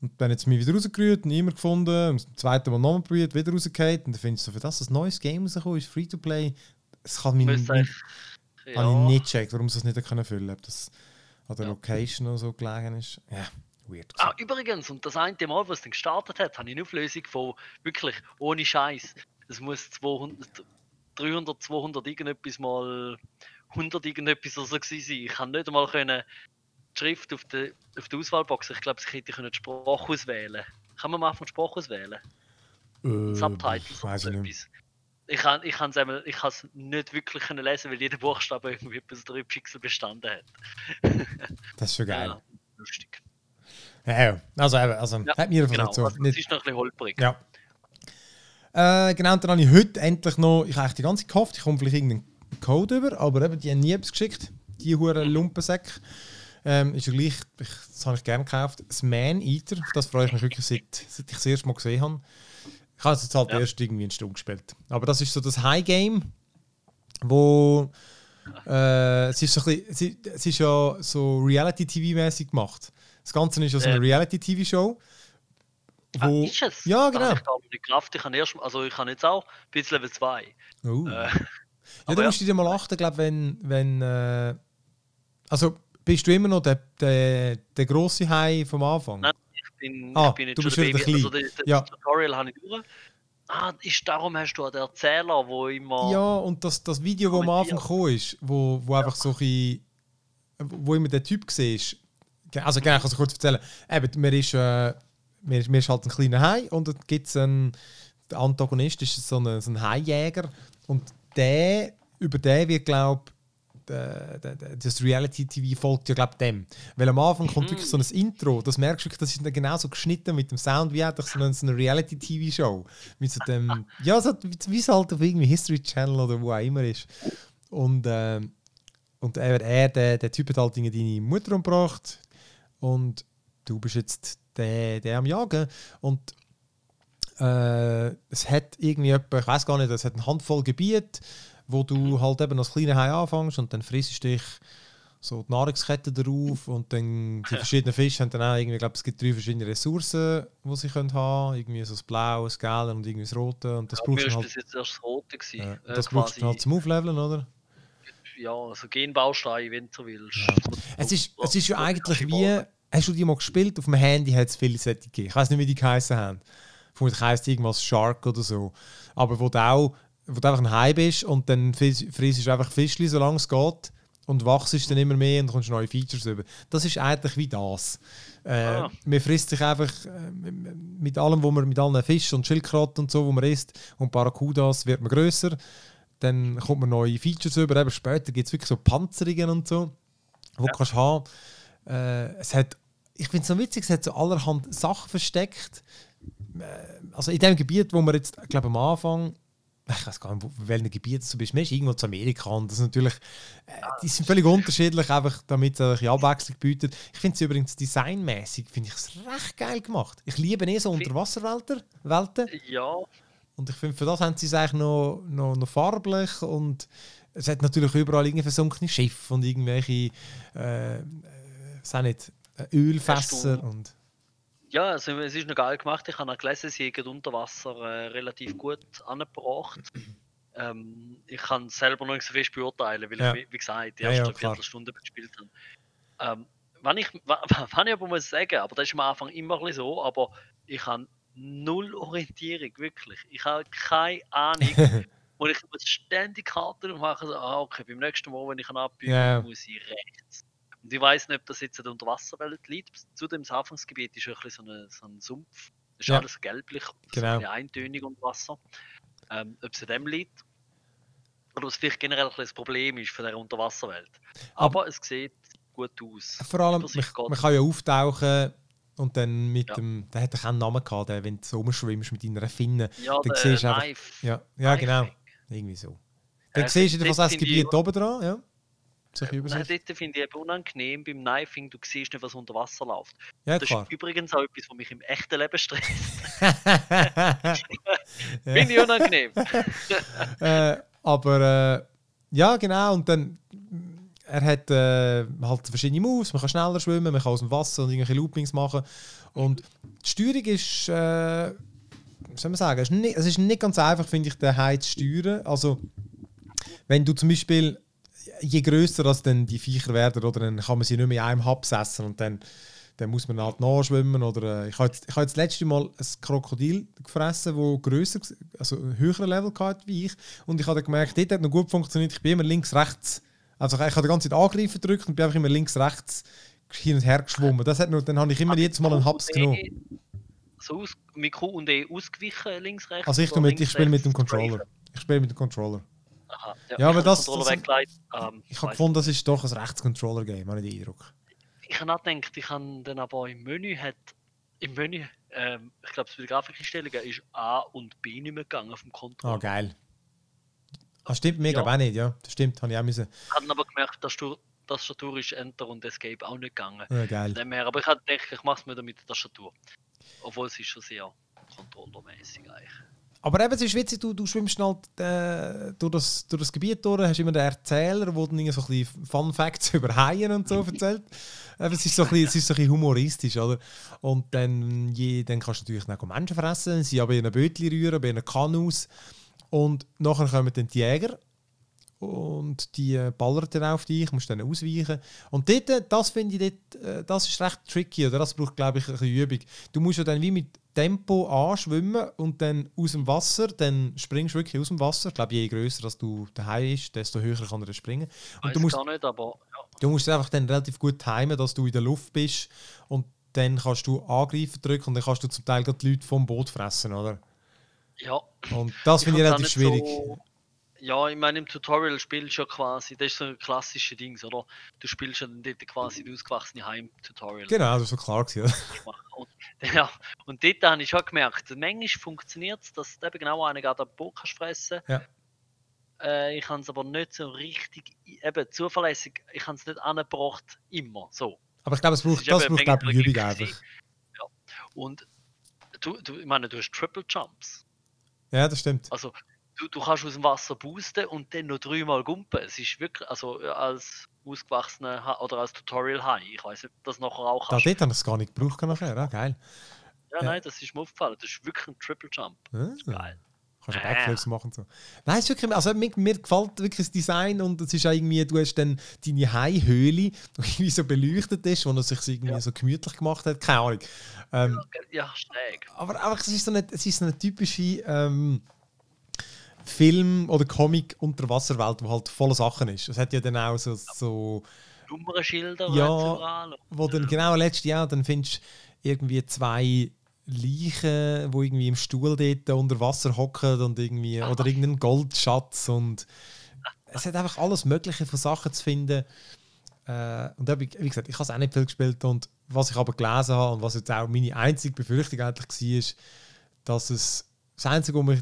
Und dann es mich wieder rausgerührt, niemand gefunden. Und das zweite Mal nochmal probiert, wieder rausgefallen. Und dann findest du, so, für das ein neues Game rausgekommen ist, Free-to-Play. Das kann mich nicht, eigentlich- habe ich ja. nicht gecheckt, warum sie das nicht haben können füllen Ob das an der Ja. Location oder so gelegen ist. Ja, weird. Ah, übrigens, und das eine Mal, was es dann gestartet hat, habe ich eine Auflösung von wirklich ohne Scheiß. Es muss 200, 300, 200 irgendetwas mal 100 irgendetwas oder so gewesen sein. Ich kann nicht einmal können die Schrift auf der, auf der Auswahlbox, ich glaube, ich hätte können die Sprache auswählen. Kann man am Anfang Sprache auswählen? äh, Subtitles oder so etwas. Ich kann ich kann's einmal, ich kann es nicht wirklich können lesen, weil jeder Buchstabe irgendwie bis 3 Pixel bestanden hat. Das ist schon geil. Ja, lustig. Ja. Also, eben, also Ja, hat mir Genau, so. also, nicht, es ist noch ein bisschen holprig. Ja. Äh, genau, dann habe ich heute endlich noch, ich habe die ganze Zeit gehofft, ich komme vielleicht irgendeinen Code über, aber eben, die haben nie etwas geschickt. Die hure Lumpensäcke. Ähm, ist ja gleich, ich, das habe ich gerne gekauft. Das Man Eater, auf das freue ich mich wirklich, seit, seit ich das erste Mal gesehen habe. Ich habe es jetzt halt Ja. erst irgendwie eine Stunde gespielt. Aber das ist so das High Game, wo äh, es, ist so ein bisschen, es ist ja so Reality-TV-mäßig gemacht. Das Ganze ist ja so eine Ähm. Reality-TV-Show. Ah, Wo, ist es? Ja, genau. habe ich nicht Kraft. Ich habe erst, also ich habe jetzt auch bis Level 2. Oh. Äh, ja, da ja. musst du dir mal achten, glaube wenn, wenn äh, also bist du immer noch der, der, der grosse Hai vom Anfang? Nein, ich bin, Ah, ich bin jetzt du schon bist der wieder Baby. der Also das, das Ja. Tutorial habe ich durch. Ah, ist darum hast du auch den Erzähler, wo immer. Ja, und das, das Video, das am Anfang gekommen ist, wo, wo einfach so ein wo immer der Typ siehst, also genau, ich kann es kurz erzählen, eben, mir ist, äh, mir ist, mir ist halt ein kleiner Hai und dann gibt es einen, der Antagonist ist so ein, so ein Haijäger und der, über den wird, glaube das Reality-TV folgt ja, glaube dem. Weil am Anfang kommt wirklich so ein Intro, das merkst du das ist dann genauso geschnitten mit dem Sound wie eigentlich so eine, so eine Reality-TV-Show. Mit so dem, ja, so, wie es halt auf irgendwie History Channel oder wo auch immer ist. Und, ähm, und er, er der, der Typ hat halt irgendwie deine Mutter umgebracht und du bist jetzt der, der am Jagen. Und äh, es hat irgendwie etwa, ich weiß gar nicht, es hat eine Handvoll Gebiet, wo du halt eben als kleiner Hai anfängst und dann frisst dich so die Nahrungskette darauf und dann die verschiedenen Fische haben dann auch irgendwie, ich glaube, es gibt drei verschiedene Ressourcen, die sie können haben, irgendwie so das Blaue, das Gelbe und irgendwie das Rote und das Ja, brauchst du halt, jetzt erst das Rote gewesen. äh, äh, das brauchst du halt zum Aufleveln, oder? ja, also Genbausteine, wenn du willst. Ja. Es ist, es ist ja eigentlich wie, hast du die mal gespielt? Auf dem Handy hat es viele solche gegeben. Ich weiß nicht, wie die geheißen haben. vermutlich heisst irgendwas Shark oder so. Aber wo du auch wo du einfach ein Hai bist und dann frisst du einfach Fischli, solange es geht und wachst dann immer mehr und kommst neue Features über. Das ist eigentlich wie das. Äh, ah. Man frisst sich einfach äh, mit allem, wo man mit allen Fischen und Schildkröten und so, wo man isst und Barracudas wird man grösser. Dann kommt man neue Features über. Eben später gibt es wirklich so Panzerungen und so, wo ja. du kannst haben. Äh, es hat, ich finde es so witzig, es hat so allerhand Sachen versteckt. Äh, also in dem Gebiet, wo man jetzt, glaube am Anfang ich weiß gar nicht, in welchem Gebiet du bist. Man ist irgendwo zu Amerika und das ist natürlich, äh, die sind völlig unterschiedlich, einfach damit es eine Abwechslung bietet. Ich finde es übrigens designmäßig finde ich es recht geil gemacht. Ich liebe eh so Unterwasserwelten. Welten. Ja. Und ich finde, für das haben sie es eigentlich noch, noch, noch farblich und es hat natürlich überall irgendwie versunkene Schiffe und irgendwelche, äh, äh, nicht, Ölfässer und ja, also es ist noch geil gemacht. Ich habe auch gelesen, sie haben unter Wasser äh, relativ gut angebracht. Ähm, ich kann selber noch nicht so viel beurteilen, weil ja. ich, wie gesagt, die erste ja, ja, Viertelstunde gespielt habe. Ähm, wenn ich, wenn ich aber muss sagen, aber das ist am Anfang immer ein so, aber ich habe null Orientierung, wirklich. Ich habe keine Ahnung. und ich muss ständig Karten machen, so, ah, okay, beim nächsten Mal, wenn ich abbiege, yeah. muss ich rechts. Und ich weiß nicht, ob das jetzt der Unterwasserwelt liegt. Zu dem Anfangsgebiet ist ein so, eine, so ein Sumpf. Das ist ja. alles gelblich, genau. so eintönig unter Wasser. Ähm, ob es an dem liegt oder es vielleicht generell ein Problem ist für der Unterwasserwelt. Aber, Aber, es sieht gut aus. Vor allem, man, man, kann ja auftauchen und dann mit ja. dem, der hat keinen Namen gehabt, der, wenn du so rumschwimmst mit deiner Finne. Ja, dann siehst du einfach, Ja, ja genau. Irgendwie so. Dann äh, siehst du das Gebiet oben dran, ja. Übersicht. Nein, dort finde ich eben unangenehm beim Knifing, du siehst nicht, was unter Wasser läuft. Ja, das klar. ist übrigens auch etwas, was mich im echten Leben stresst. finde ich unangenehm. äh, aber äh, ja, genau, und dann er hat äh, halt verschiedene Moves, man kann schneller schwimmen, man kann aus dem Wasser und irgendwelche Loopings machen. Und die Steuerung ist, äh, soll man sagen, es ist nicht, es ist nicht ganz einfach, finde ich, den Hai zu steuern. Also, wenn du zum Beispiel je größer das dann die Viecher werden, oder, dann kann man sie nicht mehr in einem Haps essen und dann, dann muss man halt nachschwimmen. Oder, äh, ich habe jetzt, ich habe jetzt das letzte Mal ein Krokodil gefressen, das grösser, also ein höherer Level hatte wie ich. Und ich habe dann gemerkt, dort hat noch gut funktioniert. Ich bin immer links, rechts. Also ich habe die ganze Zeit angreifen gedrückt und bin einfach immer links, rechts hin und her geschwommen. Das hat noch, dann habe ich immer jedes Mal einen Haps genommen. So aus, mit Q und E ausgewichen, links, rechts? Also ich, mit, ich spiele mit dem Controller. Ich spiele mit dem Controller. Aha. Ja, ja aber das. das ähm, ich habe gefunden, das ist doch ein Rechtscontroller-Game, habe ich den Eindruck. Ich habe nachgedacht, ich habe dann aber im Menü hat. Im Menü, ähm, ich glaube, bei den Grafikeinstellungen ist A und B nicht mehr gegangen dem Controller. Ah, oh, geil. Das stimmt mir, ja. glaube auch nicht, ja. Das stimmt, habe ich auch müssen. Ich habe aber gemerkt, dass du Tastatur ist Enter und Escape auch nicht gegangen. Ja, geil. Mehr. Aber ich habe gedacht, ich mache es mir mit der Tastatur. Obwohl es ist schon sehr controllermäßig eigentlich. Aber eben, es ist witzig, du, du schwimmst halt äh, durch, das, durch das Gebiet durch, hast immer den Erzähler, der dann so ein Fun Facts über Haien und so erzählt. es, ist so ein bisschen, es ist so ein bisschen humoristisch, oder? Und dann, je, dann kannst du natürlich auch Menschen fressen, sie aber in einem Bötchen rühren, bei einem Kanus. Und nachher kommen dann die Jäger und die äh, ballern dann auf dich, musst dann ausweichen. Und dort, äh, das finde ich, dort, äh, das ist recht tricky, oder? Das braucht, glaube ich, ein bisschen Übung. Du musst ja dann wie mit Tempo anschwimmen und dann aus dem Wasser, dann springst du wirklich aus dem Wasser. Ich glaube, je größer du daheim ist, desto höher kann er springen. Und du musst, nicht, aber, ja. du musst einfach dann relativ gut timen, dass du in der Luft bist und dann kannst du angreifen drücken und dann kannst du zum Teil die Leute vom Boot fressen, oder? Ja. Und das finde ich relativ schwierig. So ja, ich meine, im Tutorial spielst du ja quasi, das ist so ein klassisches Ding, oder? Du spielst ja dann dort quasi die ausgewachsene Heim-Tutorial. Genau, das war klar gewesen, und, ja, und dort habe ich schon gemerkt, manchmal funktioniert es, dass du eben genau einen gerade am kannst fressen ja. Äh, ich habe es aber nicht so richtig, eben zuverlässig, ich habe es nicht angebracht, immer so. Aber ich glaube, es braucht, das, das braucht glaube ich, Übung einfach. Ja. Und du, du, ich meine, du hast Triple Jumps. Ja, das stimmt. Also, du, du kannst aus dem Wasser boosten und dann noch dreimal gumpen. Es ist wirklich, also als ausgewachsener oder als Tutorial High. Ich weiß nicht, ob das nachher auch kannst. Da dort haben es gar nicht gebraucht nachher, ja, geil. Ja, nein, das ist mir aufgefallen. Das ist wirklich ein Triple Jump. Ah, geil. kannst du Ah. Backflips machen so. Nein, es ist wirklich, also mir, mir gefällt wirklich das Design und es ist auch irgendwie, du hast dann deine Haihöhle, die irgendwie so beleuchtet ist, wo er sich irgendwie so gemütlich gemacht hat, keine Ahnung. Ähm, Ja, schräg. aber einfach, es ist so eine, es ist so eine typische ähm, Film- oder Comic-Unterwasserwelt, die halt voller Sachen ist. Es hat ja dann auch so, so Nummernschilder, Ja, wo dann genau letztes Jahr, dann findest du irgendwie zwei Leichen, wo irgendwie im Stuhl dort unter Wasser hocken und irgendwie, oder irgendeinen Goldschatz und es hat einfach alles Mögliche von Sachen zu finden. Äh, und da wie gesagt, ich habe es auch nicht viel gespielt und was ich aber gelesen habe und was jetzt auch meine einzige Befürchtung eigentlich war, ist, dass es das Einzige, was mich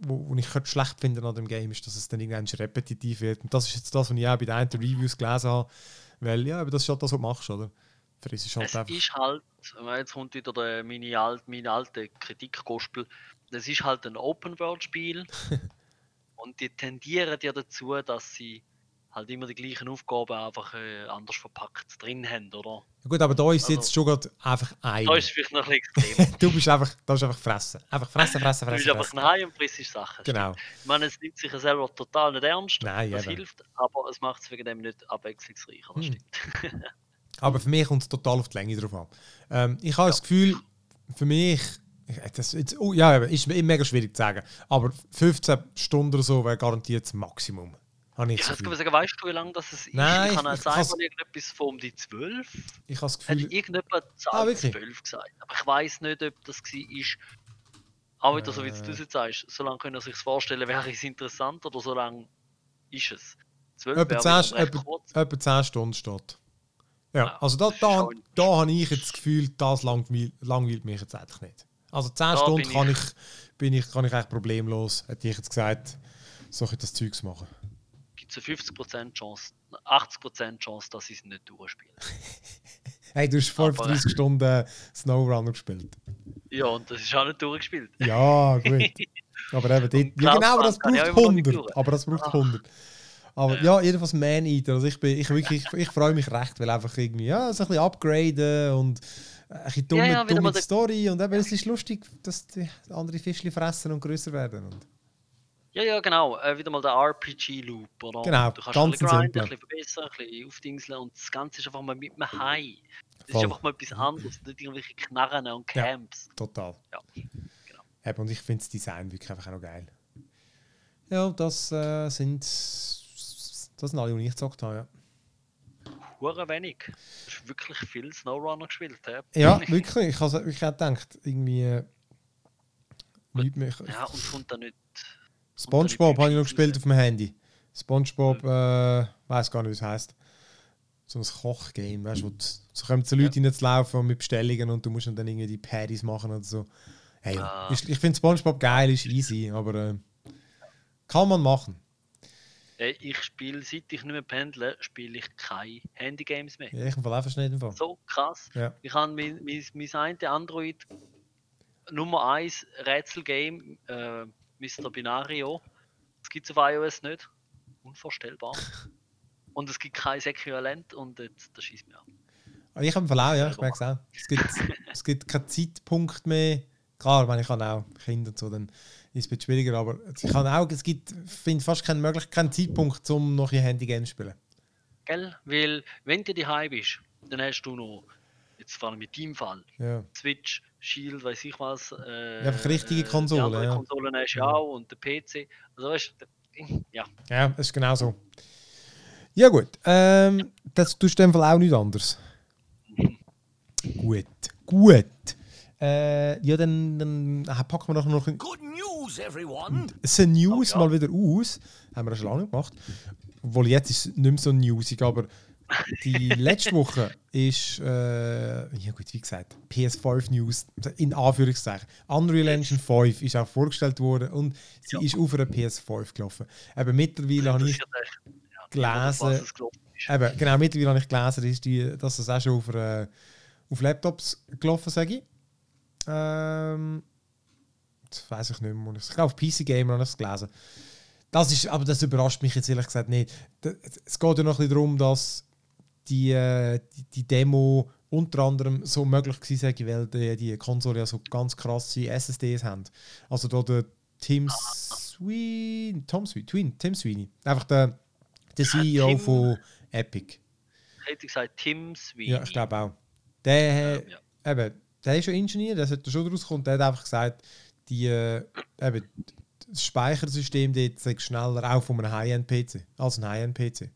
wo, wo ich könnte schlecht finden an dem Game ist, dass es dann irgendwann repetitiv wird. Und das ist jetzt das, was ich auch bei den einen Reviews gelesen habe. Weil, ja, aber das ist halt das, was du machst, oder? Für ist halt Es einfach. ist halt, jetzt kommt wieder der, meine, alt, meine alte Kritikgospel, es ist halt ein Open-World-Spiel und die tendieren ja dazu, dass sie halt immer die gleichen Aufgaben einfach äh, anders verpackt drin haben, oder? Ja, gut, aber da ist Also- jetzt schon gerade einfach ein. Da ist vielleicht noch ein bisschen. Du bist einfach, das ist einfach fressen. Einfach fressen, fressen, Du bist fressen. einfach fressen. ein Hai und frisst Sachen. Genau. Ich meine, es nimmt sich ja selber total nicht ernst. Nein, das eben. hilft, aber es macht es wegen dem nicht abwechslungsreicher. Das Hm. stimmt. Aber für mich kommt es total auf die Länge drauf an. Ähm, ich habe das Gefühl, für mich, ich- das jetzt, oh, ja, ist mir mega schwierig zu sagen, aber 15 Stunden oder so wäre garantiert das Maximum. Habe ich Ja, das kann Gefühl. sagen, weißt du, wie lange das ist? Nein, ich habe ich- jetzt ich irgendetwas von um die 12. Ich habe das Hat Gefühl, irgendjemand Ah, Zahl wirklich? 12 gesagt. Aber ich weiß nicht, ob das war. Auch wieder so, wie Äh. du es jetzt sagst. So lange können sich vorstellen, wäre es interessant oder so lange ist es. 12 etwa wäre 10, wiederum recht etwa, kurz. etwa 10 Stunden steht. Ja, Ja, also da, da, da habe ich jetzt das Gefühl, das langweilt, langweilt mich jetzt eigentlich nicht. Also 10 Da Stunden kann ich- ich, bin ich, kann ich eigentlich problemlos, hätte ich jetzt gesagt, solche das Zeugs machen. Eine 50% Chance, 80% Chance, dass ich es nicht durchspiele. Hey, du hast vor Aber- 30 Stunden SnowRunner gespielt. Ja, und das ist auch nicht durchgespielt. Ja, gut. Aber eben Und ja, genau, aber das braucht auch immer noch nicht 100. durch. Aber das braucht Ach. 100. Aber ja, jedenfalls Man Eater. Also ich, bin, ich, wirklich, ich, ich freue mich recht, weil einfach irgendwie, ja, so ein bisschen upgraden und ein bisschen dumme, Ja, ja, dumme Story. Und eben, es ist lustig, dass die andere Fischli fressen und größer werden. Und Ja, ja, genau. Äh, wieder mal der RPG-Loop, oder? Genau, du kannst ganz ein bisschen grinden, ein bisschen verbessern, ein bisschen aufdingseln und das Ganze ist einfach mal mit einem Hai. Das Voll. ist einfach mal etwas anderes, nicht irgendwelche Knarren und Ja. Camps. total. Ja, genau. Eben, und ich finde das Design wirklich einfach auch noch geil. Ja, das äh, sind. Das sind alle, die ich gezockt habe. Ja. Hure wenig. Du hast wirklich viel Snowrunner gespielt, hä? Ja, wirklich. Ich habe ich hab gedacht, irgendwie. Äh, nicht mehr. Ja, und kommt dann nicht. Spongebob habe ich noch gespielt auf dem Handy. Spongebob, äh, weiß gar nicht, wie es heißt. So ein Kochgame, weißt du, so kommen so Leute reinzulaufen mit Bestellungen und du musst dann irgendwie die Paddies machen oder so. Hey, Ah. ist, ich finde Spongebob geil, ist easy, aber äh, kann man machen. Äh, Ich spiele, seit ich nicht mehr pendle, spiele ich keine Handygames mehr. Ja, ich Fall einfach nicht Fall. So krass. Ja. Ich habe mein, mein, mein eine Android Nummer 1 Rätselgame, äh, Mr. Binario. Das gibt es auf iOS nicht. Unvorstellbar. Und es gibt kein Äquivalent und jetzt, das schießt mir an. Aber ich habe Fall auch, ja, ich merke es auch. Es gibt, es gibt keinen Zeitpunkt mehr. Klar, wenn ich habe auch Kinder und so, dann ist es ein bisschen schwieriger, aber ich kann auch, es gibt, finde fast keine Möglichkeit, keinen Zeitpunkt, um noch ein Handygames zu spielen. Gell? Weil, wenn du daheim bist, dann hast du noch, jetzt vor allem mit deinem Fall, Ja. Switch, Shield, weiß ich was. Äh, Ja, einfach richtige äh, Konsole, Die ja. Konsolen hast du Ja. auch und der PC. Also weißt du, ja. Ja, das ist genau so. Ja, gut. Ähm, das tust du in dem Fall auch nichts anderes. Gut, gut. Äh, ja, dann, dann packen wir doch noch ein Good news, everyone! The News Oh, ja. mal wieder aus. Haben wir schon lange gemacht. Obwohl jetzt ist es nicht mehr so newsig, aber die letzte Woche ist, äh, ja gut, wie gesagt, PS5 News, in Anführungszeichen. Unreal Engine 5 ist auch vorgestellt worden und sie Ja. ist auf einer PS5 gelaufen. Eben mittlerweile habe ich gelesen-. Eben, genau, mittlerweile habe ich gelesen, ist die, dass es auch schon auf, äh, auf Laptops gelaufen sage ich. Ähm, das weiß ich nicht mehr. Ich glaube, auf PC Gamer habe ich es gelesen. Das ist, aber das überrascht mich jetzt ehrlich gesagt nicht. Es geht ja noch ein bisschen darum, dass die, äh, die, die Demo unter anderem so möglich ich, weil die, die Konsole ja so ganz krasse SSDs haben. Also da der, Tim Sweeney, Tom Sweeney, Twin, Tim Sweeney. Einfach der, der CEO Tim- von Epic. Hätte ich gesagt, Tim Sweeney. Ja, ich glaube auch. Der, Ähm, ja. Eben, der ist schon Ingenieur, der sollte schon rauskommen. Der hat einfach gesagt, die, äh, eben, das Speichersystem dort schneller auch von einem High-End-PC als ein High-End-PC.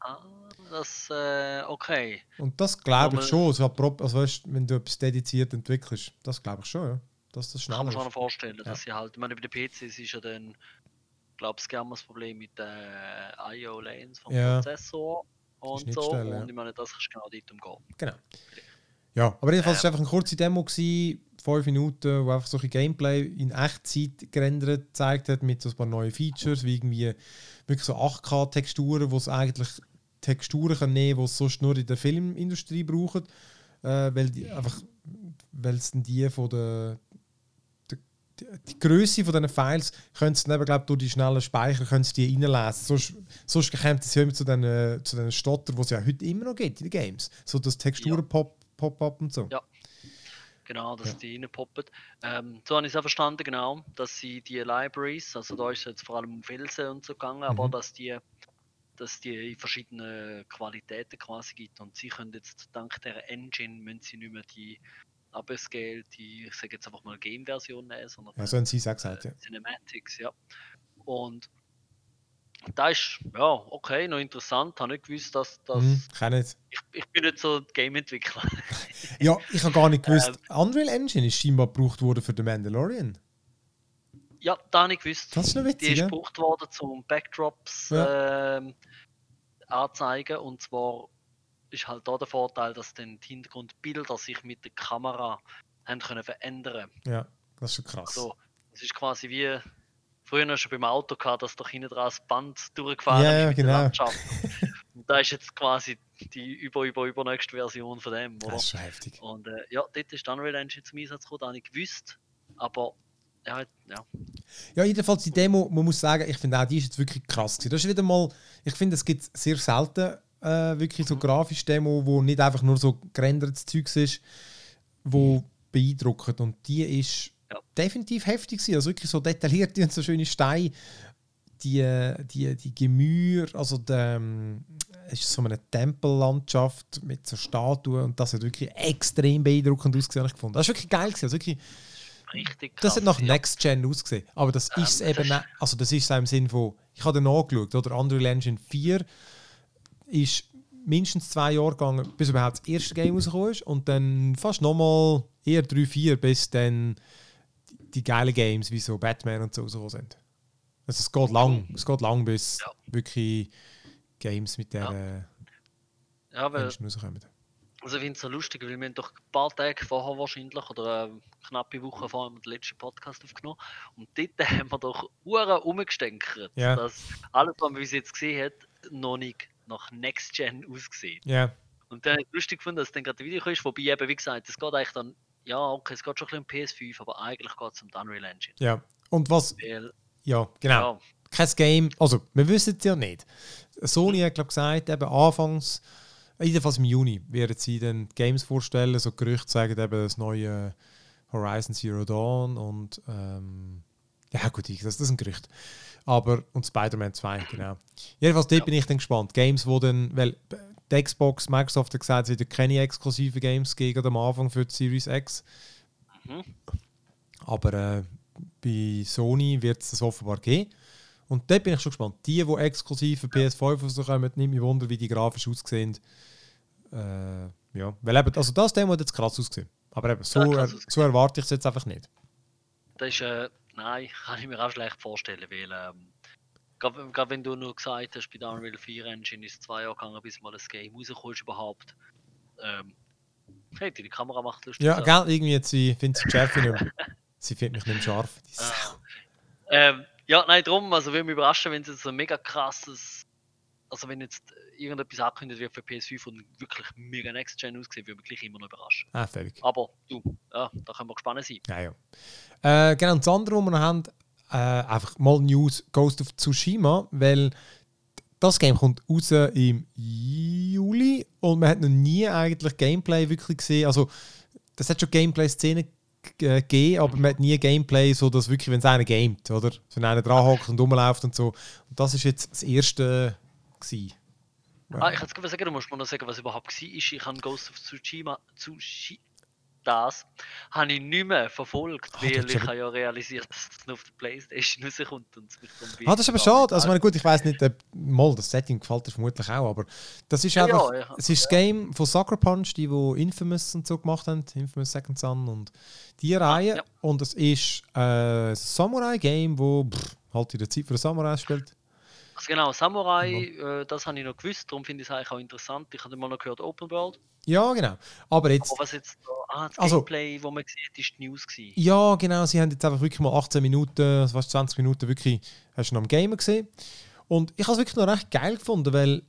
Ah, das, äh, okay. Und das glaube ich schon. Also, also weißt, wenn du etwas dediziert entwickelst, das glaube ich schon, ja. Dass das Kann schneller man schon vorstellen, Ja. dass sie halt, ich meine, bei den PCs ist ja dann, glaube ich, gerne das Problem mit den IO-Lanes vom Ja. Prozessor und so. Ja. Und ich meine, das kannst du genau dort umgehen. Genau. Ja, aber jedenfalls Ähm. war es einfach eine kurze Demo, gewesen, fünf Minuten, wo einfach so ein Gameplay in Echtzeit gerendert gezeigt hat mit so ein paar neuen Features, wie irgendwie wirklich so 8K-Texturen, wo es eigentlich Texturen kann nehmen kann, die es sonst nur in der Filmindustrie brauchen, äh, weil die einfach, weil es die von der die, Größe von diesen Files können sie eben, glaub, durch die schnellen Speicher können sie die reinlesen. Sonst, sonst kommt es ja immer zu den, zu den Stotter, die es ja heute immer noch gibt in den Games. So das Texturen-Pop Pop-up und so. Ja. Genau, dass Ja. die reinpoppen. Ähm, so habe ich es auch verstanden, genau, dass sie die Libraries, also da ist es jetzt vor allem um Felsen und so gegangen, aber Mhm. dass die dass die verschiedene Qualitäten quasi gibt und sie können jetzt dank der Engine müssen sie nicht mehr die Upscale, die ich sage jetzt einfach mal Game-Version nehmen, sondern Ja, so auch gesagt. äh, Ja. Cinematics, ja. Und da ist, ja, okay, noch interessant, habe nicht gewusst, dass das, Mhm, ich nicht. ich, ich bin nicht so Game-Entwickler. Ja, ich habe gar nicht gewusst, Ähm. Unreal Engine ist scheinbar gebraucht worden für The Mandalorian. Ja, da habe ich gewusst. Das ist noch Die witzig, ist ja? gebraucht worden zum Backdrops ähm, anzeigen. Und zwar ist halt da der Vorteil, dass dann die Hintergrundbilder sich mit der Kamera haben können verändern. Ja, das ist schon krass. Also es ist quasi wie früher schon beim Auto gehabt, dass doch hinten dran das Band durchgefahren Ja, ist ja, mit genau. der Landschaft. Und da ist jetzt quasi die über über übernächste Version von dem, oder? das ist schon heftig. Und äh, ja, dort ist die Unreal Engine zum Einsatz gekommen, das habe ich gewusst. Aber ja, ja. Ja, jedenfalls die Demo, man muss sagen, ich finde auch, die ist jetzt wirklich krass gewesen. Das ist wieder mal, ich finde, es gibt sehr selten äh, wirklich so grafische Demo, wo nicht einfach nur so gerendertes Zeugs ist, wo beeindruckend. Und die ist Ja. definitiv heftig gewesen. Also wirklich so detailliert und so schöne Steine. Die, äh, die, die Gemüer, also der, ähm, es ist so eine Tempellandschaft mit so Statuen und das hat wirklich extrem beeindruckend ausgesehen, ich gefunden. Das ist wirklich geil gewesen. Also wirklich, Richtig krass. das hat nach ja. Next Gen ausgesehen. Aber das Ähm, ist es eben ist- nicht. Also das ist es auch im Sinn von, ich habe dann nachgeschaut, oder Unreal Engine 4 ist mindestens zwei Jahre gegangen, bis überhaupt das erste Game rausgekommen ist. Und dann fast nochmal eher drei, vier, bis dann die, geilen Games wie so Batman und so rausgekommen sind. Also es geht lang. Es geht lang, bis Ja. wirklich Games mit der Ja. äh, Ja, weil, Engine rauskommen. Also ich finde es so lustig, weil wir haben doch ein paar Tage vorher wahrscheinlich, oder eine knappe Woche vorher haben wir den letzten Podcast aufgenommen. Und dort haben wir doch Uhren umgestenkert, Ja. dass alles, was man bis jetzt gesehen hat, noch nicht nach Next Gen ausgesehen. Ja, Und dann habe ich lustig gefunden, dass dann gerade ein Video ist, wobei eben, wie gesagt, es geht eigentlich dann, ja, okay, es geht schon ein bisschen um PS5, aber eigentlich geht es um die Unreal Engine. ja. Und was, Weil, ja, genau. ja, kein Game, also wir wissen es ja nicht. Sony hat glaub, gesagt, eben anfangs, jedenfalls im Juni, werden sie dann Games vorstellen. So Gerüchte sagen eben das neue Horizon Zero Dawn und ähm, ja gut, ich- das, das ist ein Gerücht. Aber und Spider-Man 2, genau. Jedenfalls dort Ja. bin ich dann gespannt. Games, wo dann, weil die Xbox, Microsoft hat gesagt, es wird keine exklusiven Games gegen am Anfang für die Series X. Mhm. Aber äh, bei Sony wird es das offenbar geben. Und dort bin ich schon gespannt. Die, die exklusiv für PS5 rauskommen, nimmt mich wunder, wie die grafisch aussehen. Äh, ja, weil eben, also das Demo hat jetzt krass ausgesehen. Aber eben, so, Ja, so erwarte ich es jetzt einfach nicht. das ist, äh, nein, kann ich mir auch schlecht vorstellen, weil, ähm, gerade wenn du nur gesagt hast, bei der Unreal 4 Engine ist es zwei Jahre gegangen, bis mal das Game rauskommt überhaupt. Ähm, hey, die Kamera macht lustig. Ja, gell, irgendwie jetzt, sie findet die Schärfe nicht mehr. Sie findet mich nicht mehr scharf. Ah. Ähm, ja, nein, drum, also würde mich überraschen, wenn es jetzt so ein mega krasses, also wenn jetzt irgendetwas angekündigt wird für PS5 und wirklich mega Next Gen aussieht, würde mich gleich immer noch überraschen. Ah, fertig. Aber du, ja, da können wir gespannt sein. Ja, ja. Äh, genau, das andere, was wir noch haben, äh, einfach mal News Ghost of Tsushima, weil das Game kommt raus im Juli und man hat noch nie eigentlich Gameplay wirklich gesehen. Also, das hat schon Gameplay-Szenen äh, gegeben, aber man hat nie Gameplay, so dass wirklich, wenn es einer gamet, oder? Wenn einer dran hockt und rumläuft und so. Und das ist jetzt das erste gewesen. Ja. Ah, ich hätte sagen, du musst mir noch sagen, was überhaupt war. Ich habe Ghost of Tsushima, Tsushima das habe ich nicht mehr verfolgt, oh, weil ich habe ja realisiert, dass es noch auf der Playstation rauskommt und es mich Ah, das ist aber schade. Also, meine, gut, ich weiß nicht, ob, mal, das Setting gefällt dir vermutlich auch, aber das ist einfach, ja, ja, es ist das Game von Sucker Punch, die, wo Infamous und so gemacht haben, Infamous Second Son und die ah, Reihe. Und es ist äh, ein Samurai-Game, wo pff, halt in der Zeit für Samurai spielt. Also genau, Samurai, äh, das habe ich noch gewusst, darum finde ich es eigentlich auch interessant. Ich habe mal noch gehört Open World. Ja, genau. Aber jetzt. Aber was jetzt ah, das also, Gameplay, wo man sieht, ist die News gewesen. Ja, genau. Sie haben jetzt einfach wirklich mal 18 Minuten, also fast 20 Minuten wirklich, hast du noch am Gamer gesehen. Und ich habe es wirklich noch recht geil gefunden, weil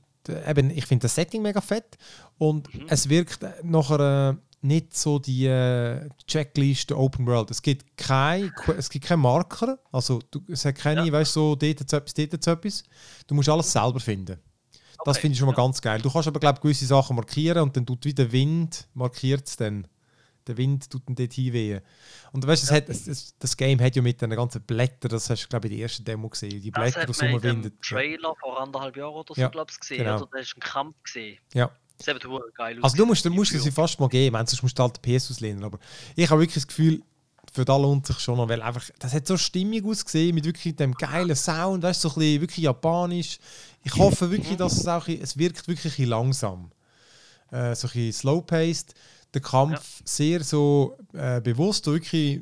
eben, ich finde das Setting mega fett und mhm. es wirkt nachher nicht so die äh, Checkliste Open World. Es gibt kein, es gibt keinen Marker, also du, es hat keine, ja. weißt so, dort etwas, dort etwas. Du musst alles selber finden. Das finde ich schon mal ja. ganz geil. Du kannst aber, glaube gewisse Sachen markieren und dann tut wieder der Wind, markiert es dann. Der Wind tut dann dort hinwehen. Und weißt, ja. es hat, das Game hat ja mit den ganzen Blättern, das hast du, glaube ich, in der ersten Demo gesehen, die Blätter, die rumwindet. Trailer vor anderthalb Jahren oder so, ja, glaube ich, gesehen. Genau. Also, da hast du einen Kampf gesehen. Ja. Das ist eben geil Also du musst, du musst es fast mal geben, sonst musst du halt den PS auslehnen. Aber ich habe wirklich das Gefühl, für da lohnt sich schon noch, weil einfach, das hat so stimmig ausgesehen, mit wirklich dem geilen Sound, weißt, so ein bisschen wirklich japanisch. Ich hoffe wirklich, dass es auch, es wirkt wirklich langsam. Äh, so ein bisschen slow-paced. Der Kampf ja. sehr so äh, bewusst, wirklich,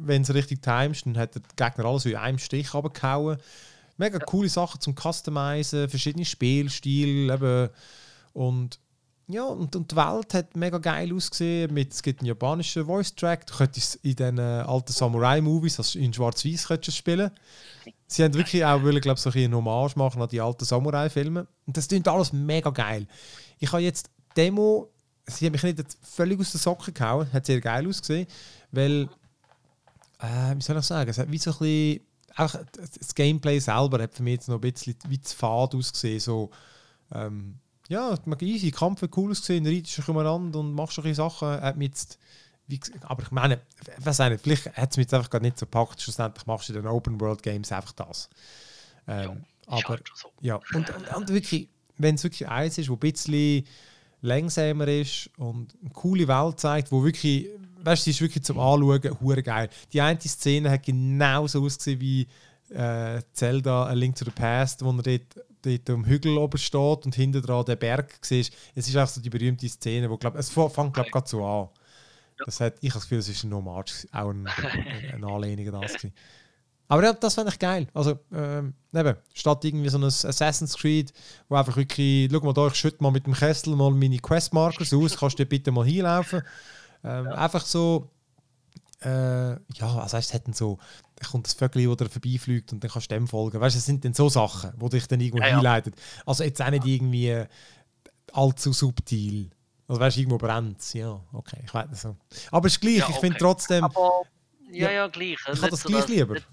wenn es richtig timest, dann hat der Gegner alles in einem Stich abgehauen. Mega ja. coole Sachen zum Customizen, verschiedene Spielstile eben. und ja, und, und die Welt hat mega geil ausgesehen. Mit, es gibt einen japanischen Voice-Track. Du könntest in den äh, alten Samurai-Movies also in Schwarz-Weiß spielen. Sie haben wirklich auch wollen, glaub, so ein Hommage machen an die alten Samurai-Filme. Und das klingt alles mega geil. Ich habe jetzt Demo, sie hat mich nicht völlig aus den Socken gehauen, hat sehr geil ausgesehen, weil, äh, wie soll ich sagen, es hat wie so ein bisschen, auch das Gameplay selber hat für mich jetzt noch ein bisschen wie zu fad ausgesehen. So, ähm, ja, easy, Kampf hat cool ausgesehen, reitest dich umeinander und machst solche Sachen. Hat mich jetzt, wie, aber ich meine, was nicht, vielleicht hat es mich jetzt einfach gar nicht so gepackt. Schlussendlich machst du in den Open World Games einfach das. Ähm, ja, aber, halt so. ja, und, und, und wirklich, wenn es wirklich eins ist, wo ein bisschen langsamer ist und eine coole Welt zeigt, wo wirklich, weißt du, sie ist wirklich zum Anschauen, hure geil. Die eine Szene hat genauso ausgesehen wie äh, Zelda A Link to the Past, wo er dort dort am Hügel oben steht und hinten dran der Berg siehst. Es ist auch so die berühmte Szene, wo glaub, es fängt glaube gerade so an. Das hat, ich habe das Gefühl, es ist ein Hommage, auch ein, eine Anlehnung an das. Aber ja, das fand ich geil. Also, ähm, eben, statt irgendwie so ein Assassin's Creed, wo einfach wirklich, schau mal da, ich schütte mal mit dem Kessel mal meine Questmarkers aus, kannst du bitte mal hinlaufen. Ähm, ja. Einfach so, äh, ja, also es hätten so, da kommt das Vögel, das vorbeifliegt und dann kannst du dem folgen. Weißt du, es sind dann so Sachen, die dich dann irgendwo ja, hinleiten. Also jetzt auch nicht irgendwie allzu subtil. Also weißt du, irgendwo brennt es. Ja, okay, ich weiß nicht so. Aber es ist gleich, ja, okay. ich finde trotzdem. Aber, ja, ja, gleich. Ich habe das so gleich lieber. Nicht,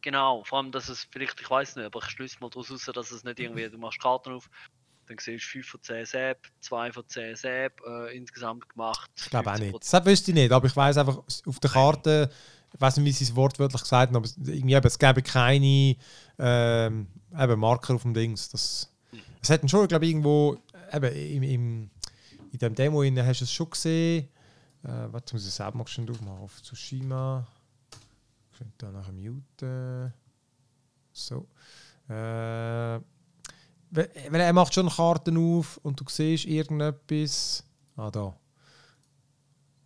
genau, vor allem, dass es vielleicht, ich weiß nicht, aber ich schließe mal daraus raus, dass es nicht irgendwie, du machst Karten auf, dann siehst du 5 von 10 Säb, 2 von 10 Säb äh, insgesamt gemacht. Ich glaube auch nicht. Das wüsste ich nicht, aber ich weiß einfach, auf der Karte, ich weiß nicht, wie sie es wortwörtlich gesagt haben, aber irgendwie, eben, es gäbe keine ähm, eben Marker auf dem Dings. Das, es hätten schon, glaube ich, irgendwo, eben, im, im, in dem Demo in, hast du es schon gesehen. Äh, warte, muss ich selber mal schnell aufmachen. Auf Tsushima. Ich könnte da nachher muten. So. Äh, wenn er macht schon Karten auf und du siehst irgendetwas. Ah, da.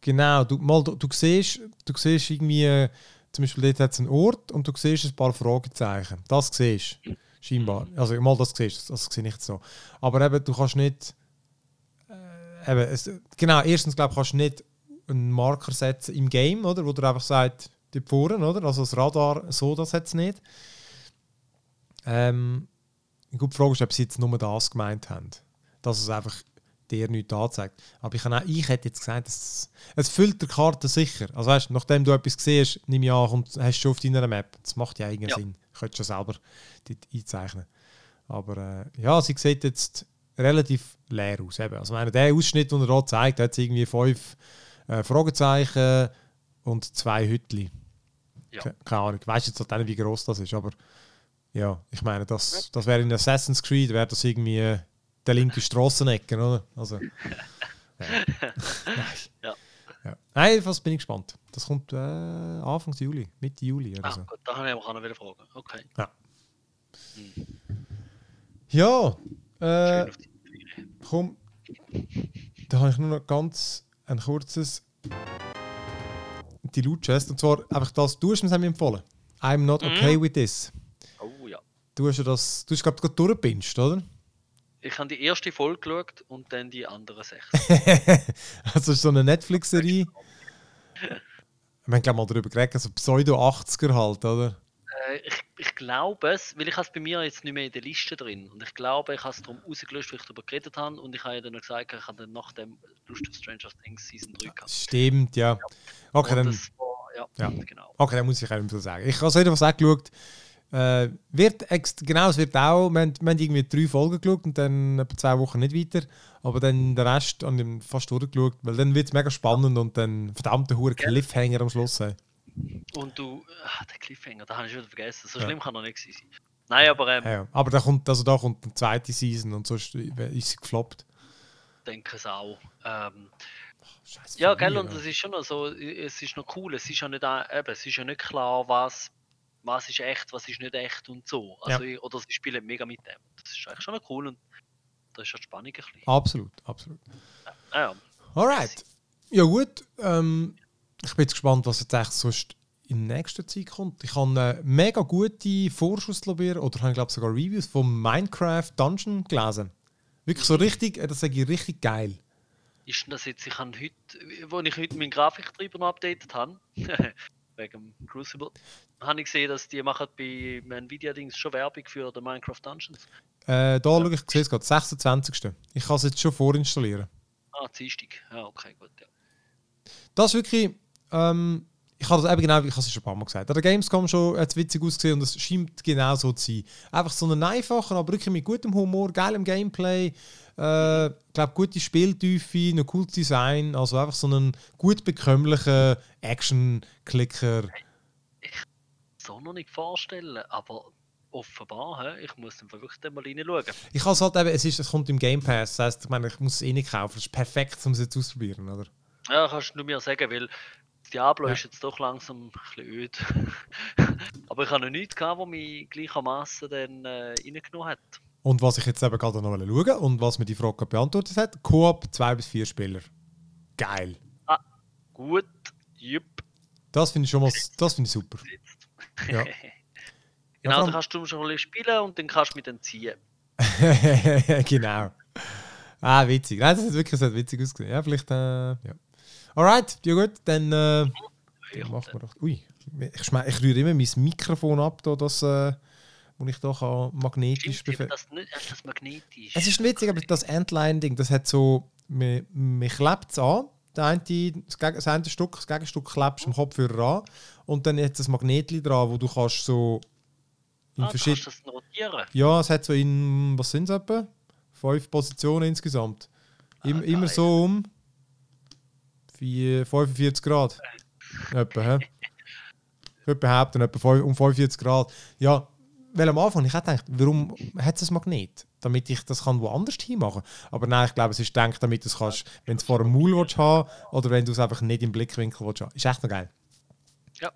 Genau, du, mal, du, du, siehst, du siehst irgendwie, zum Beispiel dort hat es einen Ort und du siehst ein paar Fragezeichen. Das siehst du, scheinbar. Also mal das siehst das sehe ich nicht so. Aber eben, du kannst nicht, äh, eben, es, genau, erstens glaube ich, kannst du nicht einen Marker setzen im Game, oder, wo du einfach sagst, die vorne, oder? Also das Radar, so das hat es nicht. Ähm, eine gute Frage ist, ob sie jetzt nur das gemeint haben. Dass es einfach dir nichts anzeigt. Aber ich, auch, ich hätte jetzt gesagt, es, es füllt die Karte sicher. Also weißt, nachdem du etwas siehst, nimm ich an und hast schon auf deiner Map. Das macht ja irgendeinen ja. Sinn. Ich könnte schon selber dort einzeichnen. Aber äh, ja, sie sieht jetzt relativ leer aus. Eben. Also meine, der Ausschnitt, den er hier zeigt, hat irgendwie fünf äh, Fragezeichen, und zwei Hütli. Ja. Ke- Keine Ahnung. Ich weiß jetzt halt nicht, wie groß das ist, aber ja, ich meine, das, das wäre in Assassin's Creed, wäre das irgendwie der linke Strassenecke, oder? Also. Ja. Nein. Ja. Ja. Nein, was bin ich gespannt. Das kommt äh, Anfang Juli, Mitte Juli oder Ah, so. gut, da habe ich auch noch wieder fragen. Okay. Ja, äh, auf die Tiere. komm. Da habe ich nur noch ganz ein kurzes die Loot Chest. Und zwar einfach das, du hast mir das empfohlen. I'm not okay with this. Oh ja. Du hast ja das, du hast glaube ich gerade durchgepinscht, oder? Ich habe die erste Folge geschaut und dann die anderen sechs. also so eine Netflix-Serie. Wir haben glaube mal darüber geredet, so Pseudo-80er halt, oder? Äh, ich, ich glaube es, weil ich habe es bei mir jetzt nicht mehr in der Liste drin. Und ich glaube, ich habe es darum rausgelöscht, weil ich darüber geredet habe. Und ich habe ja dann noch gesagt, ich habe dann nach dem Lust auf Stranger Things Season 3 gehabt. Stimmt, ja. Okay, Und dann, war, ja, Ja. genau. okay, dann muss ich viel sagen. Ich habe es jedenfalls auch geschaut. Äh, wird genau, es wird auch, wir haben, wir haben irgendwie drei Folgen geschaut und dann etwa zwei Wochen nicht weiter. Aber dann den Rest habe ich fast durchgeschaut, weil dann wird es mega spannend und dann verdammte hure Cliffhanger am Schluss. Hey. Und du, ah, der Cliffhanger, da habe ich schon wieder vergessen. So Ja. schlimm kann er nicht sein. Nein, aber ähm, Ja, aber da kommt, also da kommt eine zweite Season und sonst ist sie gefloppt. denke es auch. Ähm, Scheiße, ja, gell, und es ist schon noch so, es ist noch cool. Es ist ja nicht, ein- eben, es ist ja nicht klar, was, was ist echt, was ist nicht echt und so. Also, ich- Oder sie spielen mega mit dem. Das ist eigentlich schon cool und da ist ja die Spannung ein bisschen. Absolut, absolut. Ah, ja. Alright. Ja gut, ähm, ich bin jetzt gespannt, was jetzt echt sonst in nächster Zeit kommt. Ich habe eine mega gute Vorschusslobby oder habe ich glaube sogar Reviews vom Minecraft Dungeon gelesen. Wirklich so richtig, äh, das sage ich richtig geil. Ist das jetzt, ich habe heute, wo ich heute meinen Grafiktreiber noch updatet habe, wegen dem Crucible, habe ich gesehen, dass die machen bei Nvidia-Dings schon Werbung für die Minecraft Dungeons. Äh, da schaue ich, ich sehe es gerade, 26. Ich kann es jetzt schon vorinstallieren. Ah, Dienstag. Ja, okay, gut. Ja. Das ist wirklich, ähm, ich habe das eben genau, ich habe es schon ein paar Mal gesagt, der Gamescom schon hat es witzig ausgesehen und es scheint genau so zu sein. Einfach so einen einfachen, aber wirklich mit gutem Humor, geilem Gameplay, äh, glaube gute Spieltiefe, ein cooles Design, also einfach so einen gut bekömmlichen Action-Clicker. So noch nicht vorstellen, aber offenbar, ich muss dann wirklich mal reinschauen. Ich kann es halt eben, es, ist, es kommt im Game Pass, das heisst, ich meine, ich muss es eh nicht kaufen, das ist perfekt, um es jetzt auszuprobieren, oder? Ja, kannst du mir sagen, weil Diablo Ja. ist jetzt doch langsam ein bisschen öd. aber ich habe noch nichts gehabt, was mich gleichermaßen dann äh, reingenommen hat. Und was ich jetzt eben gerade noch schauen und was mir die Frage beantwortet hat, Koop, zwei bis vier Spieler. Geil. Gut, jupp, Das finde ich schon mal, das finde ich super. Ja. genau, dann kannst du schon bisschen spielen und dann kannst du mit entziehen. genau. Ah, witzig. Nein, das hat wirklich das hat witzig ausgesehen. Ja, vielleicht, äh, ja. Alright, ja gut, dann, äh, dann machen wir doch. Ui, ich, ich rühre immer mein Mikrofon ab, da, das, äh, wo ich da kann magnetisch befestigen das nicht, äh, das magnetisch. Es ist witzig, aber das Endline-Ding, das hat so, man, man klebt es an, der eine, das, Geg- das eine Stück, das Gegenstück klebst du am Kopfhörer an und dann hat es ein Magnetli dran, wo du kannst so in ah, verschiedenen... kannst das rotieren. Ja, es hat so in, was sind es etwa? Fünf Positionen insgesamt. Im, Ah, immer so um wie 45 Grad. Etwa, hä? Ich würde behaupten, etwa um 45 Grad. Ja, weil am Anfang, ich hätte gedacht, warum hat es ein Magnet? Damit ich das kann woanders hinmachen Aber nein, ich glaube, es ist gedacht, damit du es kannst, wenn du es vor einem Maul willst haben oder wenn du es einfach nicht im Blickwinkel willst haben. Ist echt noch geil. Ja,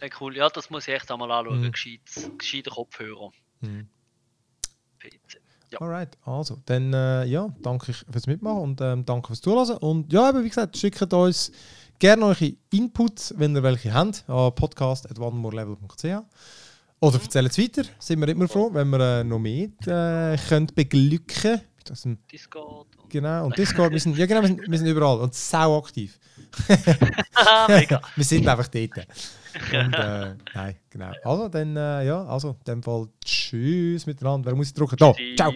hey, cool. Ja, das muss ich echt einmal anschauen. Mhm. Gescheit, gescheiter Kopfhörer. Mhm. Ja. Alright, also, dann äh, ja, danke ich fürs Mitmachen und ähm, danke fürs Zuhören. Und ja, eben, wie gesagt, schickt uns gerne eure Inputs, wenn ihr welche habt, an podcast.onemorelevel.ch oder erzählt es weiter, sind wir immer froh, wenn wir äh, noch mehr äh, könnt beglücken sind, Discord. Genau, und Discord, wir sind, ja genau, wir sind, wir sind überall und sau aktiv. Mega. wir sind einfach dort. Und, äh, nein, genau. Also, dann, äh, ja, also, in dem Fall tschüss miteinander. Wer muss ich drücken? Da, ciao.